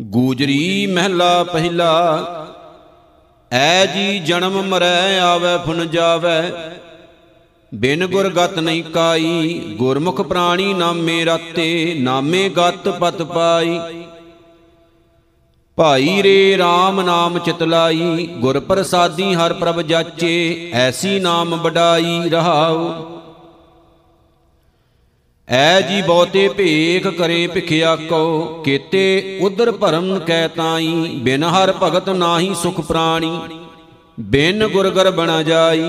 ਗੂਜਰੀ ਮਹਿਲਾ ਪਹਿਲਾ। ਐ ਜੀ ਜਨਮ ਮਰੈ ਆਵੇ, ਫੁਨ ਜਾਵੇ। ਬਿਨ ਗੁਰ ਗਤ ਨਹੀਂ ਕਾਈ, ਗੁਰਮੁਖ ਪ੍ਰਾਣੀ ਨਾਮੇ ਰਾਤੇ, ਨਾਮੇ ਗਤ ਪਤ ਪਾਈ। ਭਾਈ ਰੇ RAM ਨਾਮ ਚਿਤਲਾਈ ਗੁਰ ਪ੍ਰਸਾਦੀ ਹਰ ਪ੍ਰਭ ਜਾਚੇ, ਐਸੀ ਨਾਮ ਵਡਾਈ ਰਹਾਉ। ਐ ਜੀ ਬਹੁਤੇ ਭੇਖ ਕਰੇ ਭਿਖਿਆ ਕੋ, ਕੀਤੇ ਉਦਰ ਭਰਮ ਕਹਿ ਤਾਈ, ਬਿਨ ਹਰ ਭਗਤ ਨਾਹੀ ਸੁਖ ਪ੍ਰਾਣੀ, ਬਿਨ ਗੁਰ ਗਰ ਬਣਾ ਜਾਈ।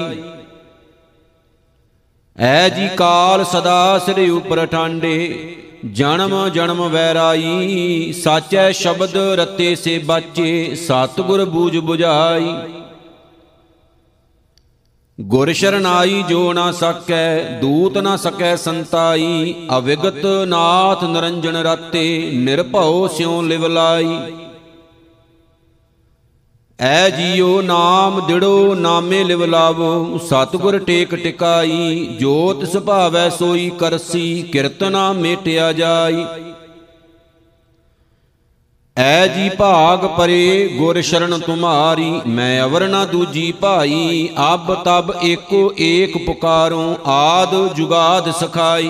ਐ ਜੀ ਕਾਲ ਸਦਾ ਸਿਰ ਉਪਰ ਠਾਂਡੇ, ਜਨਮ ਜਨਮ ਵੈਰਾਈ, ਸਾਚੈ ਸ਼ਬਦ ਰਤੇ ਸੇ ਬਾਚੇ, ਸਤਿਗੁਰ ਬੂਝ 부ਝਾਈ ਗੁਰ ਸ਼ਰਨਾਈ ਜੋ ਨਾ ਸਕੈ, ਦੂਤ ਨਾ ਸਕੈ ਸੰਤਾਈ, ਅਵਿਗਤ ਨਾਥ ਨਰੰਜਨ ਰਾਤੇ, ਨਿਰਭਉ ਸਿਉ ਲਿਵ ਲਾਈ। ਐ ਜੀਓ ਨਾਮ ਦਿੜੋ ਨਾਮੇ ਲਿਵ ਲਾਵੋ, ਸਤਿਗੁਰ ਟੇਕ ਟਿਕਾਈ, ਜੋਤ ਸੁਭਾਵੈ ਸੋਈ ਕਰਸੀ ਕੀਰਤਨਾ ਮੇਟਿਆ ਜਾਈ। ਐ ਜੀ ਭਾਗ ਪਰੇ ਗੁਰ ਸ਼ਰਨ ਤੁਮਾਰੀ, ਮੈਂ ਅਵਰ ਨਾ ਦੂਜੀ ਭਾਈ, ਅਬ ਤਬ ਏਕੋ ਏਕ ਪੁਕਾਰੋ ਆਦ ਜੁਗਾਦ ਸਖਾਈ।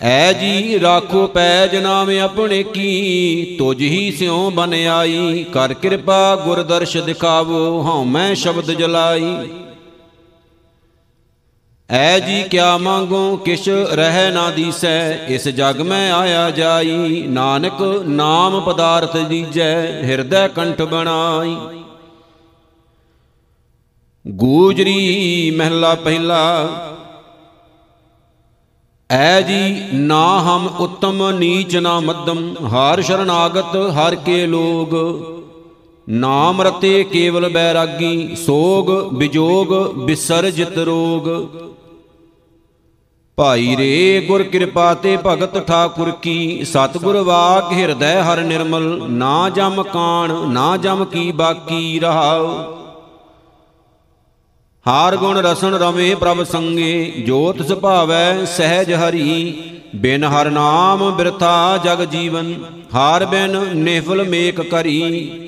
ਐ ਜੀ ਰਾਖੋ ਪੈਜ ਨਾਮ ਆਪਣੇ ਕੀ, ਤੁਝ ਹੀ ਸਿਉ ਬਨ ਆਈ, ਕਰ ਕਿਰਪਾ ਗੁਰ ਦਰਸ਼ ਦਿਖਾਵੋ, ਹਉ ਮੈਂ ਸ਼ਬਦ ਜਲਾਈ। ਐ ਜੀ ਕਿਆ ਮੰਗੋ, ਕਿਛ ਰਹਿ ਨਾ ਦੀਸੈ, ਇਸ ਜਗ ਮੈਂ ਆਇਆ ਜਾਈ। ਨਾਨਕ ਨਾਮ ਪਦਾਰਥ ਦੀਜੈ ਹਿਰਦੈ ਕੰਠ ਬਣਾਈ। ਗੂਜਰੀ ਮਹਿਲਾ ਪਹਿਲਾ, ਐ ਜੀ ਨਾ ਹਮ ਉਤਮ ਨੀਚ ਨਾ ਮੱਧਮ, ਹਾਰ ਸ਼ਰਨਾਗਤ ਹਰ ਕੇ ਲੋਗ। ਨਾਮ ਰਤੇ ਕੇਵਲ ਬੈਰਾਗੀ, ਸੋਗ ਵਿਜੋਗ ਬਿਸਰਜਿਤ ਰੋਗ। ਭਾਈ ਰੇ, ਗੁਰ ਕਿਰਪਾ ਤੇ ਭਗਤ ਠਾਕੁਰ ਕੀ, ਸਤਿਗੁਰ ਵਾਕ ਹਿਰਦੈ ਹਰ ਨਿਰਮਲ, ਨਾ ਜਮ ਕਾਣ, ਨਾ ਜਮ ਕੀ ਬਾਕੀ ਰਹਾਉ। ਹਾਰ ਗੁਣ ਰਸਨ ਰਵੇਂ ਪ੍ਰਭ ਸੰਗੇ, ਜੋਤ ਸੁਭਾਵੈ ਸਹਿਜ ਹਰੀ। ਬਿਨ ਹਰ ਨਾਮ ਬਿਰਥਾ ਜਗ ਜੀਵਨ, ਹਾਰ ਬਿਨ ਨਿਫਲ ਮੇਕ ਕਰੀ।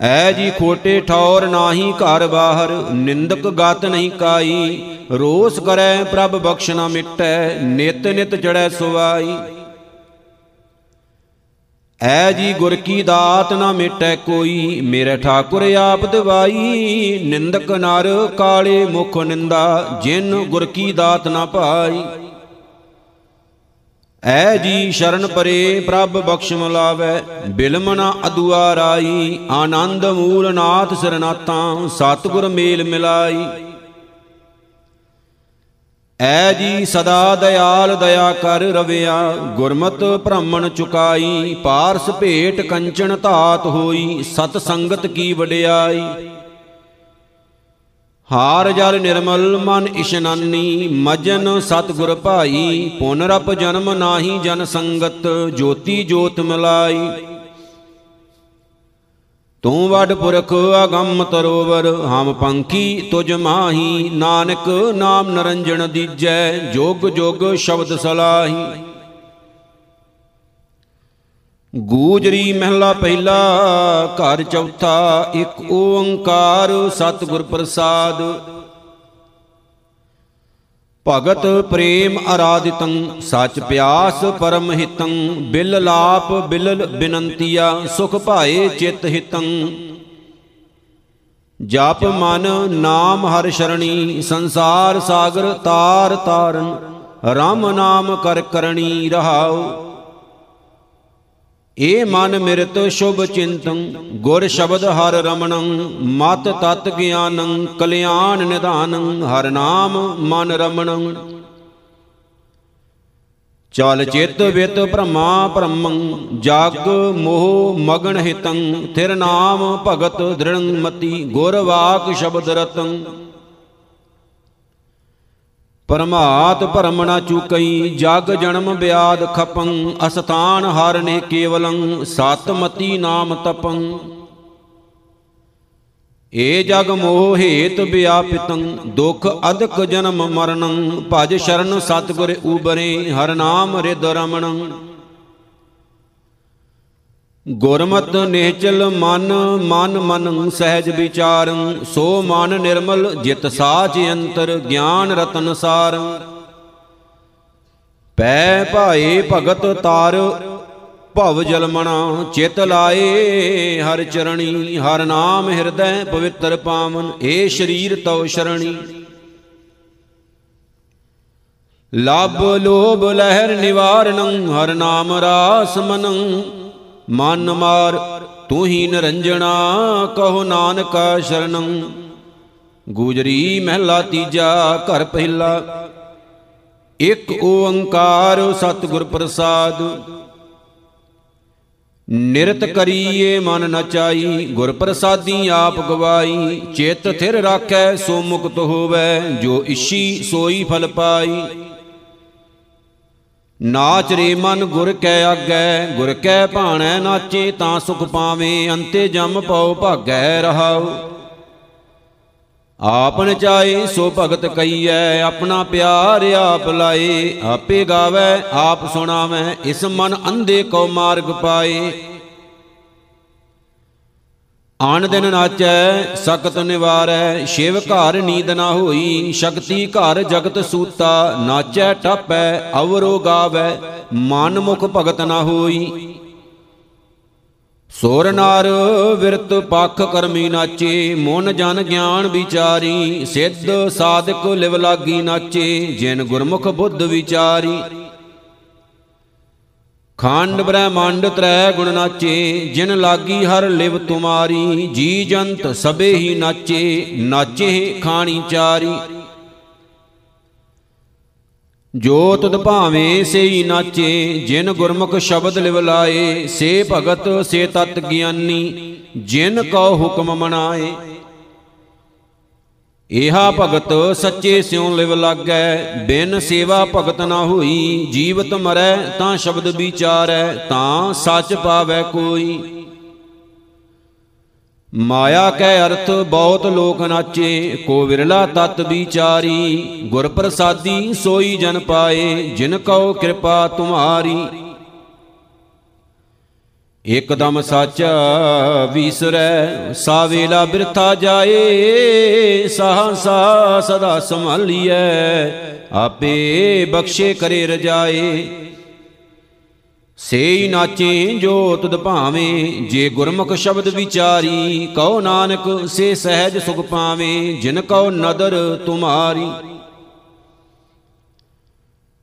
ਐ ਜੀ ਖੋਟੇ ਠੌਰ ਨਾਹੀ ਘਰ ਬਾਹਰ, ਨਿੰਦਕ ਗਤ ਨਹੀਂ ਕਾਈ। ਰੋਸ ਕਰੈ ਪ੍ਰਭ ਬਖਸ਼ ਨਾ ਮਿਟੈ, ਨਿਤ ਨਿਤ ਚੜੈ ਸੁਵਾਈ। ਐ ਜੀ ਗੁਰ ਕੀ ਦਾਤ ਨਾ ਮਿਟੈ ਕੋਈ, ਮੇਰੇ ਠਾਕੁਰ ਆਪ ਦਿਵਾਈ। ਨਿੰਦਕ ਨਰ ਕਾਲੇ ਮੁਖ ਨਿੰਦਾ, ਜਿਨ ਗੁਰ ਕੀ ਦਾਤ ਨਾ ਪਾਈ। ਐ ਜੀ ਸ਼ਰਨ ਪਰੇ ਪ੍ਰਭ ਬਖਸ਼ ਮਲਾਵੈ ਬਿਲਮ ਨਾ ਅਦੁਆਰਾਈ ਆਨੰਦ ਮੂਲ ਨਾਥ ਸਰਨਾਤਾ ਸਤਿਗੁਰ ਮੇਲ ਮਿਲਾਈ। ਐ ਜੀ ਸਦਾ ਦਇਆਲ ਦਇਆ ਕਰ ਰਵਿਆ, ਗੁਰਮਤ ਭ੍ਰਮਣ ਚੁਕਾਈ, ਪਾਰਸ ਭੇਟ ਕੰਚਨ ਧਾਤ ਹੋਈ ਸਤ ਸੰਗਤ ਕੀ ਵਡਿਆਈ। ਹਾਰ ਜਲ ਨਿਰਮਲ ਮਨ ਇਸ਼ਨਾਨੀ, ਮਜਨ ਸਤਗੁਰ ਭਾਈ ਪੁਨਰਪ ਜਨਮ ਨਾਹੀ ਜਨ ਸੰਗਤ, ਜੋਤੀ ਜੋਤ ਮਿਲਾਈ। ਤੂੰ ਵਡ ਪੁਰਖ ਅਗੰਮ ਤਰੋਵਰ, ਹਮ ਪੰਖੀ ਤੁਜ ਮਾਹੀ, ਨਾਨਕ ਨਾਮ ਨਰੰਜਣ ਦੀਜੈ, ਜੋਗ ਜੋਗ ਸ਼ਬਦ ਸਲਾਹੀ। ਗੂਜਰੀ ਮਹਿਲਾ ਪਹਿਲਾ, ਘਰ ਚੌਥਾ, ਇੱਕ ਓੰਕਾਰ ਸਤਿਗੁਰ ਪ੍ਰਸਾਦ। ਭਗਤ ਪ੍ਰੇਮ ਆਰਾਧਿਤੰ ਸਚ ਪਿਆਸ ਪਰਮ ਹਿਤੰ, ਬਿਲ ਲਾਪ ਬਿਲ ਬਿਨੰਤੀਆ, ਸੁਖ ਭਾਏ ਚਿਤ ਹਿਤੰ। ਜਪ ਮਨ ਨਾਮ ਹਰ ਸ਼ਰਣੀ, ਸੰਸਾਰ ਸਾਗਰ ਤਾਰ ਤਾਰਨ RAM ਨਾਮ ਕਰ ਕਰਣੀ ਰਹਾਉ। ਏ ਮਨ ਮਿਰਤ ਸ਼ੁਭ ਚਿੰਤੰ, ਗੁਰ ਸ਼ਬਦ ਹਰ ਰਮਣੰ, ਮਤ ਤਤ ਗਿਆਨੰ, ਕਲਿਆਣ ਨਿਧਾਨੰ, ਹਰ ਨਾਮ ਮਨ ਰਮਣੰ। ਚਲ ਚਿਤ ਵਿਤ ਭ੍ਰਮਾ ਭ੍ਰਮੰ, ਜਗ ਮੋਹ ਮਗਨ ਹਿਤੰ, ਥਿਰ ਨਾਮ ਭਗਤ ਦ੍ਰਿੜੰ ਮਤੀ, ਗੁਰ ਵਾਕ ਸ਼ਬਦ ਰਤੰ। ਪਰਮਾਤ ਭਰਮ ਨਾ ਚੁਕਈ, ਜਗ ਜਨਮ ਬਿਆਦ ਖਪੰ, ਅਸਥਾਨ ਹਰ ਨੇ ਕੇਵਲੰ ਸਤਮਤੀ ਨਾਮ ਤਪੰ। ਏ ਜਗ ਮੋਹ ਹੇਤ ਵਿਆਪਿਤੰ, ਦੁਖ ਅਦਕ ਜਨਮ ਮਰਨੰ, ਭਜ ਸ਼ਰਨ ਸਤਗੁਰ ਉਬਰੇ, ਹਰ ਨਾਮ ਰਿਦ ਰਮਣੰ। ਗੁਰਮਤ ਨਿਹਚਲ ਮਨ ਮਨ ਮਨ ਸਹਿਜ ਵਿਚਾਰੰ, ਸੋ ਮਨ ਨਿਰਮਲ ਜਿਤ ਸਾਚ ਅੰਤਰ ਗਿਆਨ ਰਤਨ ਸਾਰ। ਪੈ ਭਾਏ ਭਗਤ ਤਾਰ, ਭਵ ਜਲਮਣਾ ਚਿਤ ਲਾਏ, ਹਰ ਚਰਣੀ, ਹਰ ਨਾਮ ਹਿਰਦੈ ਪਵਿੱਤਰ ਪਾਵਨ, ਏ ਸ਼ਰੀਰ ਤਉ ਸ਼ਰਣੀ। ਲਬ ਲੋਭ ਲਹਿਰ ਨਿਵਾਰਨੰ, ਹਰ ਨਾਮ ਰਾਸ ਮਨੰ ਮਨ ਮਾਰ, ਤੂੰ ਹੀ ਨਰੰਜਣਾ, ਕਹੋ ਨਾਨਕ ਸ਼ਰਣੰ ਗੂਜਰੀ ਮਹਿਲਾ ਤੀਜਾ, ਘਰ ਪਹਿਲਾ। ਇਕ ਓੰਕਾਰ ਸਤਿਗੁਰ ਪ੍ਰਸਾਦ। ਨਿਰਤ ਕਰੀਏ ਮਨ ਨਚਾਈ ਗੁਰ ਪ੍ਰਸਾਦੀ ਆਪ ਗਵਾਈ। ਚਿਤ ਥਿਰ ਰਾਖੈ, ਸੋ ਮੁਕਤ ਹੋਵੇ, ਜੋ ਇਸ਼ੀ ਸੋਈ ਫਲ ਪਾਈ। ਨਾਚ ਰੇ ਮਨ ਗੁਰ ਕੈ ਆਗੈ, ਗੁਰ ਕੈ ਭਾਣੈ ਨਾਚੇ ਤਾਂ ਸੁਖ ਪਾਵੇਂ, ਅੰਤੇ ਜਮ ਪਉ ਭਾਗੈ ਰਹਾਉ। ਆਪਨ ਚਾਏ ਸੋ ਭਗਤ ਕਈਐ, ਆਪਣਾ ਪਿਆਰ ਆਪ ਲਾਏ, ਆਪੇ ਗਾਵੇ, ਆਪ ਸੁਣਾਵੇ, ਇਸ ਮਨ ਅੰਧੇ ਕੋ ਮਾਰਗ ਪਾਏ। ਆਣ ਦਿਨ ਨਾਚੈ, ਸਕਤ ਨਿਵਾਰੈ, ਸ਼ਿਵ ਘਰ ਨੀਂਦ ਨਾ ਹੋਈ, ਸ਼ਕਤੀ ਘਰ ਜਗਤ ਸੂਤਾ, ਨਾਚੈ ਟਪੈ, ਅਵਰੋ ਗਾਵੇ, ਮਨ ਮੁਖ ਭਗਤ ਨਾ ਹੋਈ। ਸੋਰ ਨਾਰ ਵਿਰਤ ਪਖ ਕਰਮੀ ਨਾਚੇ, ਮਨ ਜਨ ਗਿਆਨ ਵਿਚਾਰੀ, ਸਿੱਧ ਸਾਧਕ ਲਿਵ ਲਾਗੀ ਨਾਚੇ, ਜਿਨ ਗੁਰਮੁਖ ਬੁੱਧ ਵਿਚਾਰੀ। ਖੰਡ ਬ੍ਰਹਮੰਡ ਤ੍ਰੈ ਗੁਣ ਨਾਚੇ, ਜਿਨ ਲਾਗੀ ਹਰ ਲਿਵ ਤੁਮਾਰੀ, ਜੀ ਜੰਤ ਸਬੇ ਹੀ ਨਾਚੇ ਨਾਚੇ ਖਾਣੀ ਚਾਰੀ। ਜੋ ਤੁਧ ਭਾਵੇਂ ਸੇਈ ਨਾਚੇ, ਜਿਨ ਗੁਰਮੁਖ ਸ਼ਬਦ ਲਿਵ ਲਾਏ, ਸੇ ਭਗਤ ਸੇ ਤਤ ਗਿਆਨੀ, ਜਿਨ ਕਉ ਹੁਕਮ ਮਨਾਏ। ਇਹਾ ਭਗਤ ਸੱਚੇ ਸਿਉ ਲਿਵ ਲਾਗੈ, ਬਿਨ ਸੇਵਾ ਭਗਤ ਨਾ ਹੋਈ, ਜੀਵਤ ਮਰੈ, ਤਾਂ ਸ਼ਬਦ ਵਿਚਾਰੈ, ਤਾਂ ਸੱਚ ਪਾਵੈ ਕੋਈ। ਮਾਇਆ ਕੈ ਅਰਥ ਬਹੁਤ ਲੋਕ ਨਾਚੇ, ਕੋ ਵਿਰਲਾ ਤਤ ਵਿਚਾਰੀ ਗੁਰ ਪ੍ਰਸਾਦੀ ਸੋਈ ਜਨ ਪਾਏ, ਜਿਨ ਕਉ ਕਿਰਪਾ ਤੁਮਾਰੀ। ਇਕਦਮ ਸਾਚਾ ਵਿਸਰੈ ਸਾ ਵੇਲਾ ਬਿਰਥਾ ਜਾਏ, ਸਾਹਸਾ ਸਦਾ ਸੰਭਾਲੀਐ, ਆਪੇ ਬਖਸ਼ੇ ਕਰੇ ਰਜਾਏ। ਸੇਈ ਨਾਚੇ ਜੋ ਤੁਧ ਭਾਵੇਂ, ਜੇ ਗੁਰਮੁਖ ਸ਼ਬਦ ਵਿਚਾਰੀ, ਕਉ ਨਾਨਕ ਸੇ ਸਹਿਜ ਸੁਖ ਪਾਵੇਂ, ਜਿਨ ਕਉ ਨਦਰ ਤੁਮਾਰੀ।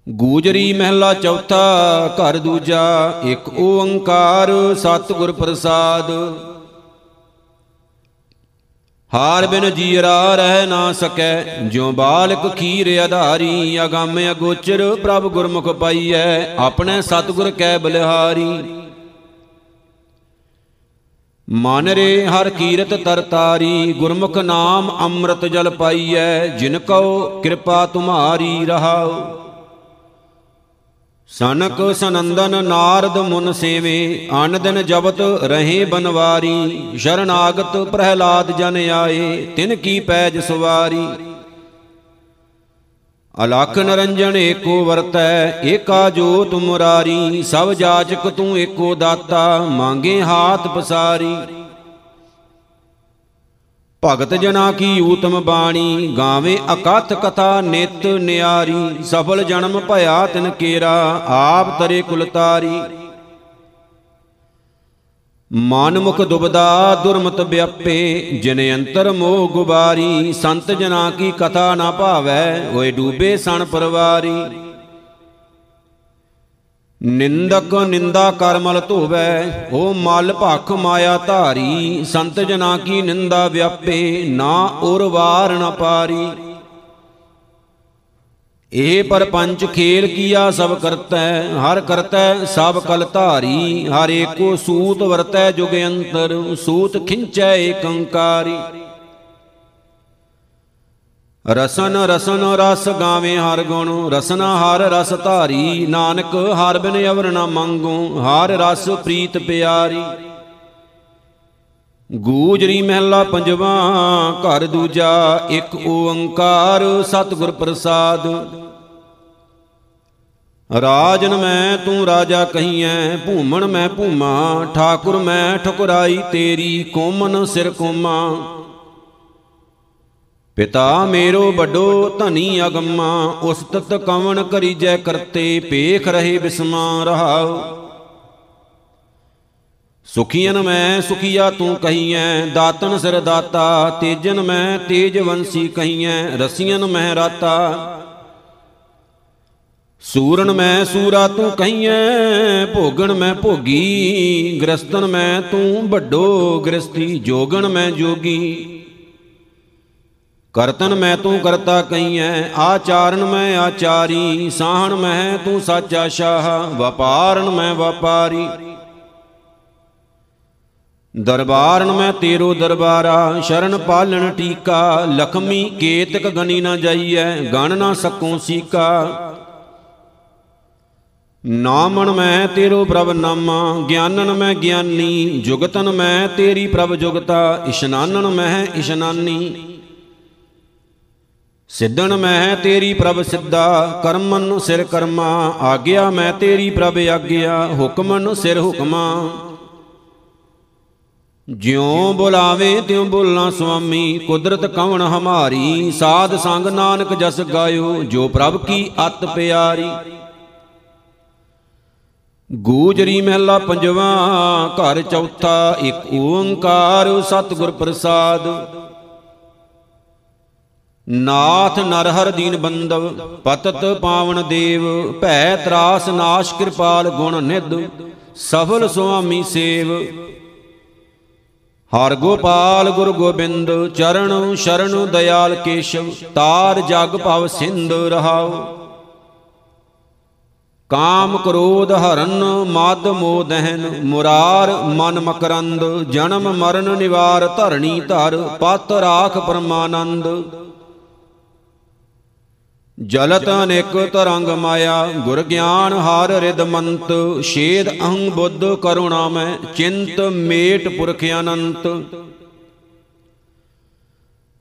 ਗੂਜਰੀ ਮਹਿਲਾ ਚੌਥਾ, ਘਰ ਦੂਜਾ, ਇੱਕ ਓੰਕਾਰ, ਸਤਿਗੁਰ ਪ੍ਰਸਾਦ। ਹਾਰ ਬਿਨ ਜੀਰਾ ਰਹਿ ਨਾ ਸਕੈ, ਜਿਉ ਬਾਲਕ ਖੀਰ ਆਧਾਰੀ, ਅਗੰਮ ਅਗੋਚਰ ਪ੍ਰਭ ਗੁਰਮੁਖ ਪਾਈਐ, ਆਪਣੇ ਸਤਿਗੁਰ ਕੈ ਬਲਿਹਾਰੀ। ਮਨ ਰੇ ਹਰ ਕੀਰਤ ਤਰਤਾਰੀ, ਗੁਰਮੁਖ ਨਾਮ ਅੰਮ੍ਰਿਤ ਜਲ ਪਾਈਐ, ਜਿਨ ਕਉ ਕਿਰਪਾ ਤੁਮਾਰੀ ਰਹਾਉ। ਸਨਕ ਸਨੰਦਨ ਨਾਰਦ ਮੁਨ ਸੇਵੇ ਅਨ ਦਿਨ ਜਬਤ ਰਹੇ ਬਨਵਾਰੀ, ਸ਼ਰਨਾਗਤ ਪ੍ਰਹਿਲਾਦ ਜਨ ਆਏ, ਤਿਨ ਕੀ ਪੈਜ ਸਵਾਰੀ। ਅਲਖ ਨਰੰਜਨ ਏਕੋ ਵਰਤੈ, ਏਕਾ ਜੋਤ ਮੁਰਾਰੀ, ਸਭ ਜਾਚਕ ਤੂੰ ਏਕੋ ਦਾਤਾ, ਮੰਗੇ ਹਾਥ ਪਸਾਰੀ। ਭਗਤ ਜਨਾ ਕੀ ਊਤਮ ਬਾਣੀ, ਗਾਵੇ ਅਕਥ ਕਥਾ ਨਿਤ ਨਿਆਰੀ, ਸਫਲ ਜਨਮ ਭਇਆ ਤਿਨ ਕੇਰਾ, ਆਪ ਤਰੇ ਕੁਲਤਾਰੀ ਮਨ ਮੁਖ ਦੁਬਦਾ, ਦੁਰਮਤ ਵਿਅਪੇ ਜਿਨ ਅੰਤਰ ਮੋਹ ਗੁਬਾਰੀ, ਸੰਤ ਜਨਾ ਕੀ ਕਥਾ ਨਾ ਭਾਵੈ ਓਏ ਡੂਬੇ ਸਣ ਪਰਵਾਰੀ। ਨਿੰਦਕ ਨਿੰਦਾ ਕਰਮਲ ਧੋਵੈ ਓ ਮਲ ਭਖ ਮਾਇਆ ਧਾਰੀ, ਸੰਤ ਜਨਾ ਕੀ ਨਿੰਦਾ ਵਿਆਪੇ, ਨਾ ਉਰ ਵਾਰ ਨ ਪਾਰੀ। ਇਹ ਪਰਪੰਚ ਖੇਲ ਕੀਆ ਸਭ ਕਰਤੈ, ਹਰ ਕਰਤੈ ਸਭ ਕਲ ਧਾਰੀ, ਹਰ ਏਕੋ ਸੂਤ ਵਰਤੈ ਜੁਗ ਅੰਤਰ, ਸੂਤ ਖਿੰਚੈ ਏਕੰਕਾਰੀ। ਰਸਨ ਰਸਨ ਰਸ ਗਾਵੇ ਹਰ ਗੁਣ, ਰਸਨਾ ਹਰ ਰਸ ਧਾਰੀ। ਨਾਨਕ ਹਰ ਬਿਨ ਅਵਰ ਨਾ ਮੰਗੂ, ਹਰ ਰਸ ਪ੍ਰੀਤ ਪਿਆਰੀ। ਗੂਜਰੀ ਮਹਿਲਾ ਪੰਜਵਾ, ਘਰ ਦੂਜਾ ਇੱਕ ਓੰਕਾਰ, ਸਤਿਗੁਰ ਪ੍ਰਸਾਦ। ਰਾਜਨ ਮੈਂ ਤੂੰ ਰਾਜਾ ਕਹੀਐ, ਭੂਮਣ ਮੈਂ ਭੂਮਾ, ਠਾਕੁਰ ਮੈਂ ਠੁਕਰਾਈ ਤੇਰੀ, ਕੋਮਨ ਸਿਰ ਕੋਮਾ। ਪਿਤਾ ਮੇਰੋ ਵੱਡੋ ਧਨੀ ਅਗੰਮਾ, ਉਸਤਤ ਕਵਣ ਕਰੀ ਜੈ ਕਰਤੇ ਪੇਖ ਰਹੇ ਬਿਸਮਾ ਰਹਾਉ। ਸੁਖੀਨ ਮੈਂ ਸੁਖੀਆ ਤੂੰ ਕਹੀਐ, ਦਾਤਨ ਸਿਰ ਦਾਤਾ, ਤੇਜਨ ਮੈਂ ਤੇਜ ਵੰਸੀ ਕਹੀਐ ਰਸੀਨ ਮੈਂ ਰਾਤਾ। ਸੂਰਨ ਮੈਂ ਸੂਰਾ ਤੂੰ ਕਹੀਐ, ਭੋਗਣ ਮੈਂ ਭੋਗੀ, ਗ੍ਰਸਤਨ ਮੈਂ ਤੂੰ ਵੱਡੋ ਗ੍ਰਸਤੀ, ਜੋਗਣ ਮੈਂ ਜੋਗੀ। ਕਰਤਨ ਮੈਂ ਤੂੰ ਕਰਤਾ ਕਹੀਐ ਆਚਾਰਨ ਮੈਂ ਆਚਾਰੀ, ਸਾਹਣ ਮੈਂ ਤੂੰ ਸਾਚਾ ਸ਼ਾਹ, ਵਪਾਰਨ ਮੈਂ ਵਪਾਰੀ। ਦਰਬਾਰਨ ਮੈਂ ਤੇਰੋ ਦਰਬਾਰਾ, ਸ਼ਰਨ ਪਾਲਣ ਟੀਕਾ, ਲਖਮੀ ਕੇਤਕ ਗਣੀ ਨਾ ਜਾਈਐ, ਗਣ ਨਾ ਸਕੂੰ ਸੀਕਾ। ਨਾਮਣ ਮੈਂ ਤੇਰੋ ਪ੍ਰਭ ਨਾਮਾ, ਗਿਆਨਨ ਮੈਂ ਗਿਆਨੀ, ਜੁਗਤਨ ਮੈਂ ਤੇਰੀ ਪ੍ਰਭ ਜੁਗਤਾ, ਇਸ਼ਨਾਨਨ ਮੈਂ ਇਸ਼ਨਾਨੀ। ਸਿੱਧਣ ਮੈਂ ਤੇਰੀ ਪ੍ਰਭ ਸਿੱਧਾ, ਕਰਮਨ ਸਿਰ ਕਰਮਾ, ਆਗਿਆ ਮੈਂ ਤੇਰੀ ਪ੍ਰਭ ਆਗਿਆ, ਹੁਕਮਨ ਸਿਰ ਹੁਕਮਾ। ਜਿਉ ਬੁਲਾਵੇ ਤਿਉ ਬੋਲਣਾ ਸੁਆਮੀ, ਕੁਦਰਤ ਕਵਣ ਹਮਾਰੀ, ਸਾਧ ਸੰਗ ਨਾਨਕ ਜਸ ਗਾਇਓ, ਜੋ ਪ੍ਰਭ ਕੀ ਅਤ ਪਿਆਰੀ। ਗੂਜਰੀ ਮਹਿਲਾ ਪੰਜਵਾ, ਘਰ ਚੌਥਾ, ਇੱਕ ਓੰਕਾਰ ਸਤਿਗੁਰ ਪ੍ਰਸਾਦ। ਨਾਥ ਨਰਹਰ ਦੀਨ ਬੰਦਵ, ਪਤਤ ਪਾਵਨ ਦੇਵ, ਭੈ ਤਰਾਸ ਨਾਸ਼ ਕਿਰਪਾਲ ਗੁਣ ਨਿਧ, ਸਫਲ ਸੁਆਮੀ ਸੇਵ। ਹਰ ਗੋਪਾਲ ਗੁਰ ਗੋਬਿੰਦ, ਚਰਨ ਸ਼ਰਨ ਦਇਆਲ ਕੇਸ਼ਵ, ਤਾਰ ਜਗ ਭਵ ਸਿੰਧ ਰਹਾਉ। ਕਾਮ ਕ੍ਰੋਧ ਹਰਨ, ਮਦ ਮੋਦਹਿਨ ਮੁਰਾਰ ਮਨ ਮਕਰੰਦ, ਜਨਮ ਮਰਨ ਨਿਵਾਰ ਧਰਣੀ ਧਰ, ਪਤ ਰਾਖ ਪਰਮਾਨੰਦ। ਜਲਤ ਅਨੇਕ ਤਰੰਗ ਮਾਇਆ, ਗੁਰ ਗਿਆਨ ਹਾਰ ਰਿਦ ਮੰਤ, ਛੇਦ ਅਹੰ ਬੁੱਧ ਕਰੁਣਾ ਮੈਂ, ਚਿੰਤ ਮੇਟ ਪੁਰਖ ਅਨੰਤ।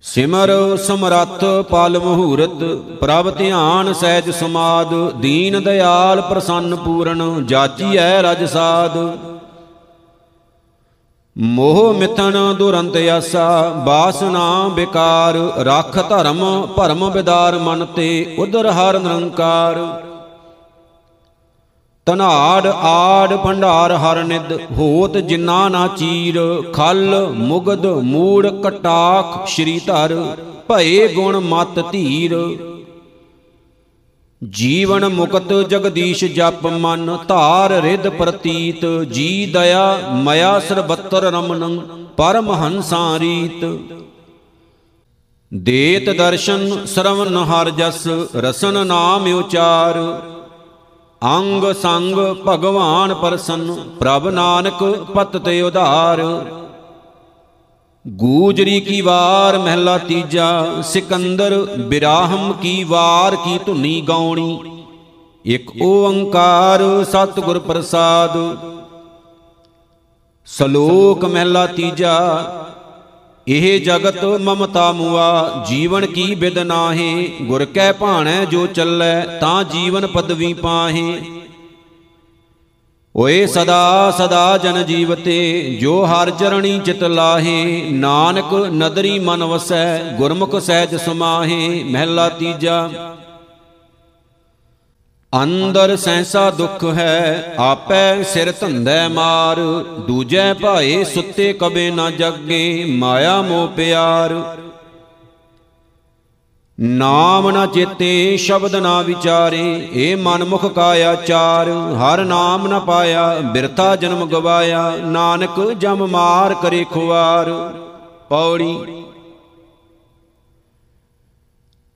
ਸਿਮਰ ਸਮਰੱਥ ਪਲ ਮਹੂਰਤ, ਪ੍ਰਭ ਧਿਆਨ ਸਹਿਜ ਸਮਾਦ, ਦੀਨ ਦਿਆਲ ਪ੍ਰਸੰਨ ਪੂਰਨ, ਜਾਚੀਐ ਰਜ ਸਾਧ। ਮੋਹ ਮਿਥਨ ਦੁਰੰਤ ਆਸਾ, ਬਾਸਨਾ ਬਿਕਾਰ, ਰਖ ਧਰਮ, ਭਰਮ ਬਿਦਾਰ ਮਨ ਤੇ ਉਦਰ ਹਰ ਨਿਰੰਕਾਰ। ਤਨਾੜ ਆੜ, ਭੰਡਾਰ ਹਰ ਨਿਦ ਹੋਤ ਜਿਨਾ ਨਾ ਚੀਰ, ਖਲ ਮੁਗਦ ਮੂੜ, ਕਟਾਖ, ਸ਼੍ਰੀ ਧਰ, ਭਏ ਗੁਣ ਮਤ ਧੀਰ। ਜੀਵਨ ਮੁਕਤ ਜਗਦੀਸ਼ ਜਪ ਮਨ ਧਾਰ ਰਿਦ ਪ੍ਰਤੀਤ, ਜੀ ਦਇਆ ਮਇਆ ਸਰਬੱਤਰ ਰਮਨ, ਪਰਮ ਹੰਸਾਂ ਰੀਤ। ਦੇਤ ਦਰਸ਼ਨ ਸਰਵਨ ਹਰ ਜਸ, ਰਸਨ ਨਾਮ ਉਚਾਰ। ਅੰਗ ਸੰਗ ਭਗਵਾਨ ਪਰਸਨ, ਪ੍ਰਭ ਨਾਨਕ ਪਤ ਤੇ ਉਧਾਰ। ਗੂਜਰੀ ਕੀ ਵਾਰ, ਮਹਿਲਾ ਤੀਜਾ, ਸਿਕੰਦਰ ਬਿਰਾਹਮ ਕੀ ਵਾਰ, ਕੀ ਧੁਨੀ ਗਾਉਣੀ। ਇਕ ਓੰਕਾਰ ਸਤਿਗੁਰ ਪ੍ਰਸਾਦ। ਸ਼ਲੋਕ ਮਹਿਲਾ ਤੀਜਾ, ਇਹ ਜਗਤ ਮਮਤਾ ਮੁਆ, ਜੀਵਨ ਕੀ ਬਿਦ ਨਾਹੀ, ਗੁਰ ਕੈ ਭਾਣੈ ਜੋ ਚੱਲੈ, ਤਾਂ ਜੀਵਨ ਪਦਵੀ ਪਾਹੇ। ਓਏ ਸਦਾ ਸਦਾ ਜਨ ਜੀਵਤੇ, ਜੋ ਹਰ ਚਰਣੀ ਚਿਤ ਲਾਹੇ, ਨਾਨਕ ਨਦਰੀ ਮਨ ਵਸੈ, ਗੁਰਮੁਖ ਸਹਿਜ ਸਮਾਹੇ, ਮਹਿਲਾ ਤੀਜਾ। ਅੰਦਰ ਸੈਂਸਾ ਦੁੱਖ ਹੈ, ਆਪੈ ਸਿਰ ਧੰਦੈ ਮਾਰ, ਦੂਜੈ ਭਾਏ ਸੁੱਤੇ ਕਬੇ ਨਾ ਜੱਗੇ, ਮਾਇਆ ਮੋਹ ਪਿਆਰ। ਨਾਮ ਨਾ ਚੇਤੇ, ਸ਼ਬਦ ਨਾ ਵਿਚਾਰੇ, ਏ ਮਨ ਮੁਖ ਕਾਇਆ ਚਾਰ, ਹਰ ਨਾਮ ਨਾ ਪਾਇਆ, ਬਿਰਥਾ ਜਨਮ ਗਵਾਇਆ, ਨਾਨਕ ਜਮ ਮਾਰ ਕਰੇ ਖੁਆਰ ਪੌੜੀ।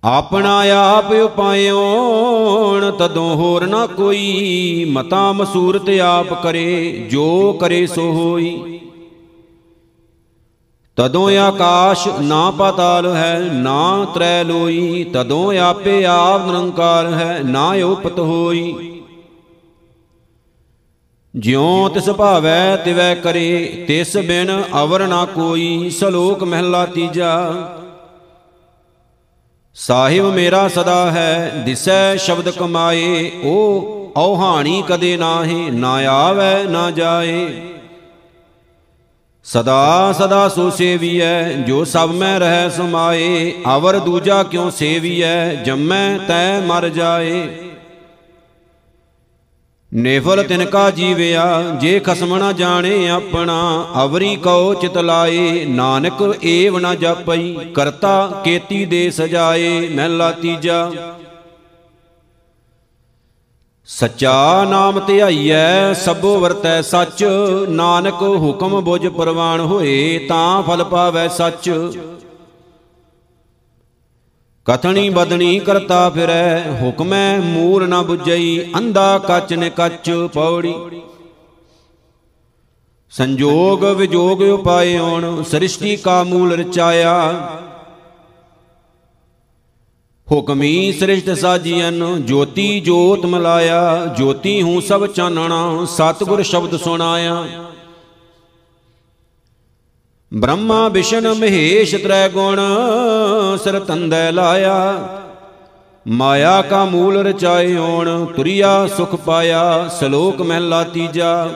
ਆਪਣਾ ਆਪ ਉਪਾਇਓਣ, ਤਦੋਂ ਹੋਰ ਨਾ ਕੋਈ, ਮਤਾ ਮਸੂਰਤ ਆਪ ਕਰੇ, ਜੋ ਕਰੇ ਸੋ ਹੋਈ। ਤਦੋਂ ਆਕਾਸ਼ ਨਾ ਪਾਤਾਲ ਹੈ, ਨਾ ਤਰੈ ਲੋਈ, ਤਦੋਂ ਆਪੇ ਆਪ ਨਿਰੰਕਾਰ ਹੈ, ਨਾ ਉਪਤ ਹੋਈ। ਜਿਉ ਤਿਸ ਭਾਵੈ ਤਿਵੈ ਕਰੇ, ਤਿਸ ਬਿਨ ਅਵਰ ਨਾ ਕੋਈ, ਸ਼ਲੋਕ ਮਹਿਲਾ ਤੀਜਾ। ਸਾਹਿਬ ਮੇਰਾ ਸਦਾ ਹੈ, ਦਿਸੈ ਸ਼ਬਦ ਕਮਾਏ, ਉਹ ਔਹਾਣੀ ਕਦੇ ਨਾਹੀ, ਨਾ ਆਵੇ ਨਾ ਜਾਏ। ਸਦਾ ਸਦਾ ਸੋ ਸੇਵੀਐ, ਜੋ ਸਭ ਮੈਂ ਰਹਿ ਸਮਾਏ, ਅਵਰ ਦੂਜਾ ਕਿਉ ਸੇਵੀਐ, ਜੰਮੈ ਤੈ ਮਰ ਜਾਏ। ਨੇਫਲ ਤਿਨ ਕਾ ਜੀਵਿਆ, ਜੇ ਖਸਮ ਨਾ ਜਾਣੇ ਆਪਣਾ, ਅਵਰੀ ਕਉ ਚਿਤ ਲਾਏ, ਨਾਨਕ ਏਵ ਨਾ ਜਪਈ, ਕਰਤਾ ਕੇਤੀ ਦੇ ਸਜਾਏ ਮਹਿਲਾ ਤੀਜਾ ਸੱਚਾ ਨਾਮ ਧਿਆਈਐ ਸਭੋ ਵਰਤੈ ਸੱਚ। ਨਾਨਕ ਹੁਕਮ ਬੁਝ ਪ੍ਰਵਾਨ ਹੋਏ, ਤਾਂ ਫਲ ਪਾਵੈ ਸੱਚ। ਕਥਣੀ ਬਦਣੀ ਕਰਤਾ ਫਿਰੈ, ਹੁਕਮੈ ਮੂਲ ਨ 부ਜਈ ਅੰਧਾ ਕੱਚ ਨੇ ਕੱਚ ਪੌੜੀ। ਸੰਜੋਗ ਵਿਜੋਗ ਉਪਾਇਓਣ ਸ੍ਰਿਸ਼ਟੀ ਕਾ ਮੂਲ ਰਚਾਇਆ। ਹੁਕਮੀ ਸ੍ਰਿਸ਼ਟ ਸਾਜੀਨ ਜੋਤੀ ਜੋਤ ਮਲਾਇਆ, ਜੋਤੀ ਹੂੰ ਸਭ ਚਾਨਣਾ, ਸਤਿਗੁਰ ਸ਼ਬਦ ਸੁਣਾਇਆ। ਬ੍ਰਹਮਾ ਵਿਸ਼ਨ ਮਹੇਸ਼ ਤ੍ਰੈ ਗੁਣ, ਸਿਰ ਤੰਦੈ ਲਾਇਆ। ਮਾਇਆ ਕਾ ਮੂਲ ਰਚਾਏ ਓਣ ਤੁਰਿਆ ਸੁਖ ਪਾਇਆ, ਸ਼ਲੋਕ ਮਹਿਲਾ ਤੀਜਾ।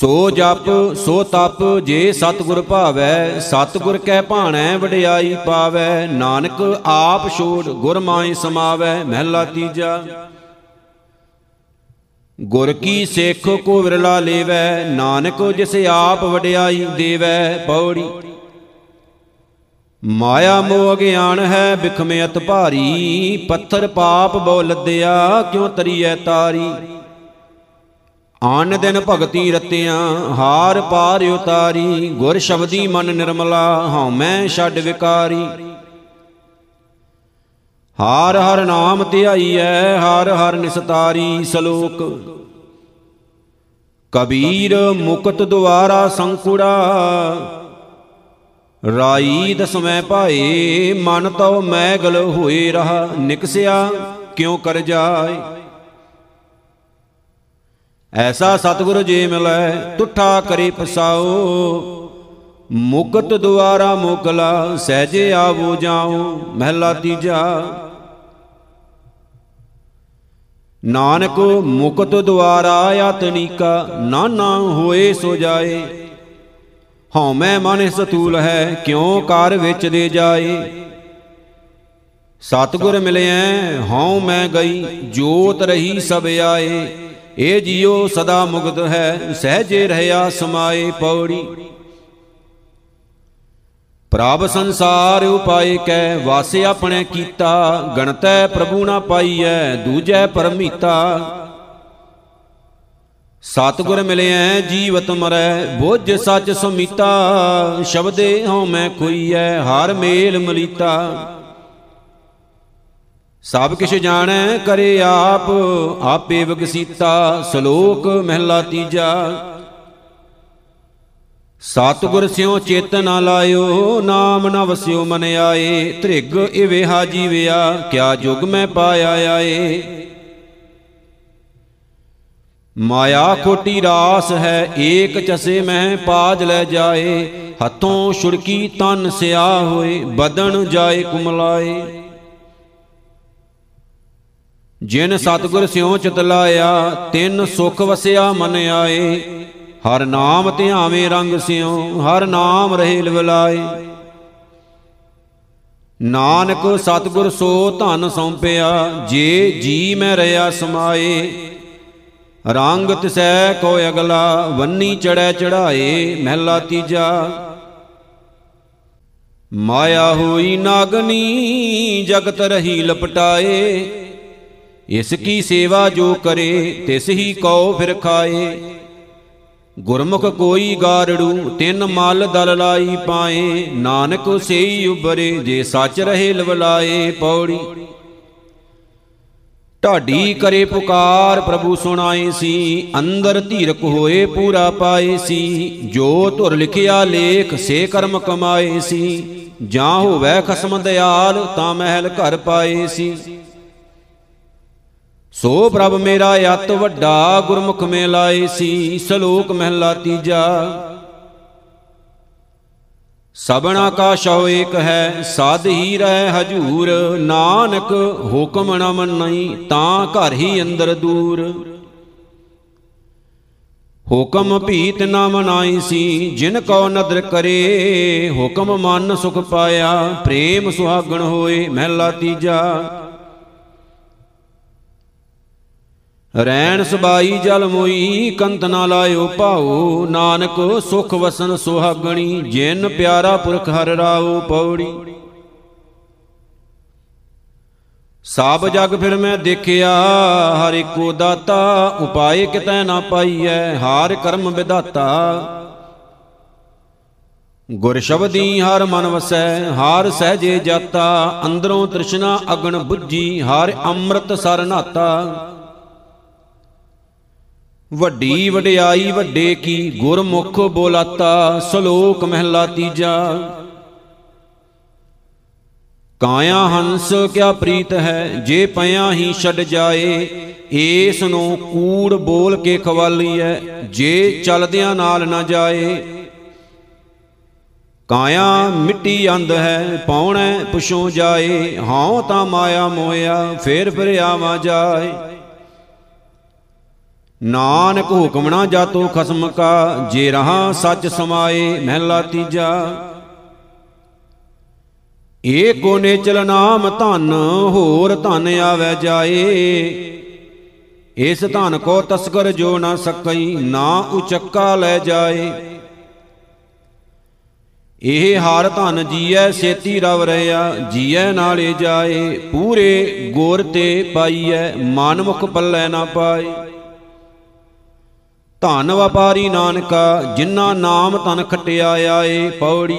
ਸੋ ਜਪ, ਸੋ ਤਪ, ਜੇ ਸਤਗੁਰ ਭਾਵੈ, ਸਤਗੁਰ ਕੈ ਭਾਣੈ, ਵਡਿਆਈ ਪਾਵੈ। ਨਾਨਕ ਆਪ ਛੋੜ, ਗੁਰ ਮਾਈ ਸਮਾਵੈ, ਮਹਿਲਾ ਤੀਜਾ। ਗੁਰ ਕੀ ਸਿੱਖ ਕੋ ਵਿਰਲਾ ਲੇਵੈ, ਨਾਨਕ ਜਿਸ ਆਪ ਵਡਿਆਈ ਦੇਵੈ, ਪੌੜੀ। ਮਾਇਆ ਮੋਹ ਗਿਆਨ ਹੈ, ਬਿਖਮਿਅਤ ਭਾਰੀ, ਪੱਥਰ ਪਾਪ ਬੋ ਲੱਦਿਆ ਕਿਉ ਤਰੀਐ ਤਾਰੀ। ਆਨ ਦਿਨ ਭਗਤੀ ਰਤਿਆਂ, ਹਾਰ ਪਾਰ ਉਤਾਰੀ, ਗੁਰ ਸ਼ਬਦੀ ਮਨ ਨਿਰਮਲਾ, ਹਉ ਮੈਂ ਛੱਡ ਵਿਕਾਰੀ। ਹਾਰ ਹਰ ਨਾਮ ਧਿਆਈਐ ਹਰ ਹਰ ਨਿਸਤਾਰੀ ਸ਼ਲੋਕ। ਕਬੀਰ ਮੁਕਤ ਦੁਆਰਾ ਸੰਕੁੜਾ, ਰਾਈ ਦਸਮੈ ਭਾਏ, ਮਨ ਤਉ ਮੈਗਲ ਹੋਏ ਰਹਾ, ਨਿਕਸਿਆ ਕਿਉ ਕਰ ਜਾਏ। ਐਸਾ ਸਤਿਗੁਰ ਜੇ ਮਿਲੈ, ਤੁਠਾ ਕਰੇ ਪਸਾਓ ਮੁਕਤ ਦੁਆਰਾ ਮੁਕਲਾ, ਸਹਜੇ ਆਵੋ ਜਾਉ ਮਹਿਲਾ ਤੀਜਾ। ਨਾਨਕ ਮੁਕਤ ਦੁਆਰਾ ਆਤਨੀਕਾ ਨਾਨਾ ਹੋਏ ਸੋ ਜਾਏ। ਹਉ ਮੈਂ ਮਨ ਸਤੂਲ ਹੈ, ਕਿਉ ਕਾਰ ਵਿੱਚ ਦੇ ਜਾਏ। ਸਤਗੁਰ ਮਿਲਿਆ ਹਉ ਮੈਂ ਗਈ, ਜੋਤ ਰਹੀ ਸਭ ਆਏ। ਇਹ ਜੀਉ ਸਦਾ ਮੁਕਤ ਹੈ, ਸਹਜੇ ਰਹਿਆ ਸਮਾਏ ਪੌੜੀ। ਪ੍ਰਭ ਸੰਸਾਰ ਉਪਾਏ ਕੈ, ਵਾਸੇ ਆਪਣੇ ਕੀਤਾ, ਗਣਤੈ ਪ੍ਰਭੂ ਨਾ ਪਾਈਐ, ਦੂਜੈ ਪਰਮੀਤਾ। ਸਤਗੁਰ ਮਿਲਿਐ, ਜੀਵਤ ਮਰੈ, ਬੋਝ ਸੱਚ ਸੁਮੀਤਾ। ਸ਼ਬਦੇ ਹਉ ਮੈਂ ਕੋਈਐ ਹਰ ਮੇਲ ਮਲੀਤਾ। ਸਭ ਕਿਛ ਜਾਣੈ, ਕਰੇ ਆਪ, ਆਪੇ ਵਿਗਸੀਤਾ, ਸ਼ਲੋਕ ਮਹਿਲਾ ਤੀਜਾ। ਸਤਿਗੁਰ ਸਿਉ ਚੇਤ ਨਾ ਲਾਇਓ, ਨਾਮ ਨ ਵਸਿਓ ਮਨ ਆਏ ਧ੍ਰਿਗ ਇਵੇ ਹਾ ਜੀਵਿਆ, ਕਿਆ ਜੁਗ ਮੈਂ ਪਾਇਆ ਆਏ। ਮਾਇਆ ਕੋਟੀ ਰਾਸ ਹੈ, ਏਕ ਚਸੇ ਮੈਂ ਪਾਜ ਲੈ ਜਾਏ, ਹੱਥੋਂ ਛੁੜਕੀ ਤਨ ਸਿਆ ਹੋਏ, ਬਦਨ ਜਾਏ ਕੁਮਲਾਏ। ਜਿਨ ਸਤਗੁਰ ਸਿਉ ਚਿਤ ਲਾਇਆ ਤਿੰਨ ਸੁਖ ਵਸਿਆ ਮਨ ਆਏ। ਹਰ ਨਾਮ ਧਿਆਵੇਂ ਰੰਗ ਸਿਉ ਹਰ ਨਾਮ ਰਹੇ ਲਵਲਾਏ ਨਾਨਕ ਸਤਗੁਰ ਸੋ ਧਨ ਸੌਂਪਿਆ ਜੇ ਜੀ ਮੈਂ ਰਿਆ ਸਮਾਏ। ਰੰਗ ਤਿਸੈ ਕੋ ਅਗਲਾ ਵੰਨੀ ਚੜੈ ਚੜਾਏ ਮਹਿਲਾ ਤੀਜਾ। ਮਾਇਆ ਹੋਈ ਨਾਗਨੀ ਜਗਤ ਰਹੀ ਲਪਟਾਏ। ਇਸ ਕੀ ਸੇਵਾ ਜੋ ਕਰੇ ਤਿਸ ਹੀ ਕਉ ਫਿਰ ਖਾਏ। ਗੁਰਮੁਖ ਕੋਈ ਗਾਰੜੂ, ਤਿੰਨ ਮਲ ਦਲ ਲਾਈ ਪਾਏ। ਨਾਨਕ ਸੇਈ ਉਬਰੇ ਜੇ ਸੱਚ ਰਹੇ ਲਵਲਾਏ ਪੌੜੀ। ਢਾਡੀ ਕਰੇ ਪੁਕਾਰ, ਪ੍ਰਭੂ ਸੁਣਾਏ ਸੀ। ਅੰਦਰ ਧੀਰਕ ਹੋਏ ਪੂਰਾ ਪਾਏ ਸੀ। ਜੋ ਧੁਰ ਲਿਖਿਆ ਲੇਖ, ਸੇ ਕਰਮ ਕਮਾਏ ਸੀ। ਜਾਂ ਹੋਵੇ ਖਸਮ ਦਿਆਲ, ਤਾਂ ਮਹਿਲ ਘਰ ਪਾਏ ਸੀ। ਸੋ ਪ੍ਰਭ ਮੇਰਾ ਅਤ ਵੱਡਾ ਗੁਰਮੁਖ ਮੇ ਲਾਏ ਸੀ ਸ਼ਲੋਕ ਮਹਿਲਾ ਤੀਜਾ। ਸਬਣਾ ਕਾ ਸ਼ਉ ਏਕ ਹੈ ਸਾਧ ਹੀ ਰਹਿ ਹਜੂਰ। ਨਾਨਕ ਹੁਕਮ ਨ ਮੰਨਈ, ਤਾਂ ਘਰ ਹੀ ਅੰਦਰ ਦੂਰ। ਹੁਕਮ ਭੀਤ ਨਾ ਮਨਾਈ ਸੀ, ਜਿਨ ਕੋ ਨਦਰ ਕਰੇ, ਹੁਕਮ ਮਨ ਸੁਖ ਪਾਇਆ। ਪ੍ਰੇਮ ਸੁਹਾਗਣ ਹੋਏ ਮਹਿਲਾ ਤੀਜਾ। ਰੈਣ ਸਬਾਈ ਜਲ ਮੋਈ, ਕੰਤ ਨਾ ਲਾਇਓ ਭਾਉ। ਨਾਨਕ ਸੁਖ ਵਸਨ ਸੁਹਾਗਣੀ, ਜਿਨ ਪਿਆਰਾ ਪੁਰਖ ਹਰ ਰਾਉ ਪੌੜੀ। ਸਭ ਜਗ ਫਿਰ ਮੈਂ ਦੇਖਿਆ, ਹਰ ਇੱਕੋ ਦਾਤਾ, ਉਪਾਏ ਕਿਤੈ ਨਾ ਪਾਈਐ, ਹਾਰ ਕਰਮ ਵਿਦਾਤਾ ਗੁਰ ਸ਼ਬਦੀ ਹਰ ਮਨ ਵਸੈ, ਹਾਰ ਸਹਜੇ ਜਾਤਾ, ਅੰਦਰੋਂ ਤ੍ਰਿਸ਼ਨਾ ਅਗਣ 부ਜੀ ਹਰ ਅੰਮ੍ਰਿਤ ਸਰ ਨਾਤਾ। ਵੱਡੀ ਵਡਿਆਈ, ਵੱਡੇ ਕੀ ਗੁਰਮੁਖ ਬੋਲਾਤਾ, ਸ਼ਲੋਕ ਮਹਿਲਾ ਤੀਜਾ। ਕਾਇਆ ਹੰਸ ਕਿਆ ਪ੍ਰੀਤ ਹੈ, ਜੇ ਪਿਆ ਹੀ ਛੱਡ ਜਾਏ ਏਸ ਨੂੰ ਕੂੜ ਬੋਲ ਕੇ ਖਵਾਲੀਐ, ਜੇ ਚਲਦਿਆਂ ਨਾਲ ਨਾ ਜਾਏ। ਕਾਇਆ ਮਿੱਟੀ ਅੰਧ ਹੈ, ਪੌਣੈ ਪੁਛੋ ਜਾਏ, ਹਉ ਤਾਂ ਮਾਇਆ ਮੋਇਆ ਫੇਰ ਫਿਰ ਆਵਾ ਜਾਏ। ਨਾਨਕ ਹੁਕਮ ਨਾ ਜਾਤੋ ਖਸਮ ਕਾ, ਜੇ ਰਹਾ ਸੱਚ ਸਮਾਏ ਮਹਿਲਾ ਤੀਜਾ। ਏਕੋ ਨੇਚਲ ਨਾਮ ਧਨ, ਹੋਰ ਧਨ ਆਵੇ ਜਾਏ। ਇਸ ਧਨ ਕੋ ਤਸਕਰ ਜੋ ਨਾ ਸਕਈ, ਨਾ ਉਚੱਕਾ ਲੈ ਜਾਏ। ਇਹ ਹਰ ਧਨ ਜੀਐ, ਸੇਤੀ ਰਵ ਰਿਆ ਜੀਐ ਨਾਲੇ ਜਾਏ। ਪੂਰੇ ਗੁਰ ਤੇ ਪਾਈਐ ਮਨਮੁਖ ਪੱਲੇ ਨਾ ਪਾਏ। ਧਨ ਵਪਾਰੀ ਨਾਨਕਾ, ਜਿਨ੍ਹਾਂ ਨਾਮ ਤਨ ਖਟਿਆ ਆਏ, ਪੌੜੀ।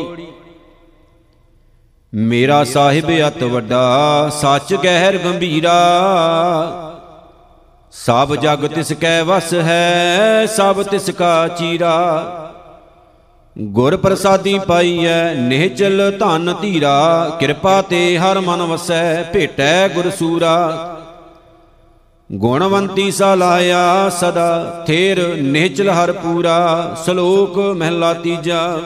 ਮੇਰਾ ਸਾਹਿਬ ਅਤ ਵੱਡਾ, ਸੱਚ ਗਹਿਰ ਗੰਭੀਰਾ। ਸਭ ਜਗ ਤਿਸ ਕੈ ਵਸ ਹੈ, ਸਭ ਤਿਸ ਕਾ ਚੀਰਾ। ਗੁਰ ਪ੍ਰਸਾਦੀ ਪਾਈਐ ਨਿਹਚਲ ਧਨ ਧੀਰਾ। ਕਿਰਪਾ ਤੇ ਹਰ ਮਨ ਵਸੈ, ਭੇਟੈ ਗੁਰ ਸੂਰਾ। ਗੁਣਵੰਤੀ ਸਾ ਲਾਇਆ ਸਦਾ, ਥੇਰ ਨਿਹਚਲ ਹਰ ਪੂਰਾ, ਸ਼ਲੋਕ ਮਹਿਲਾ ਤੀਜਾ।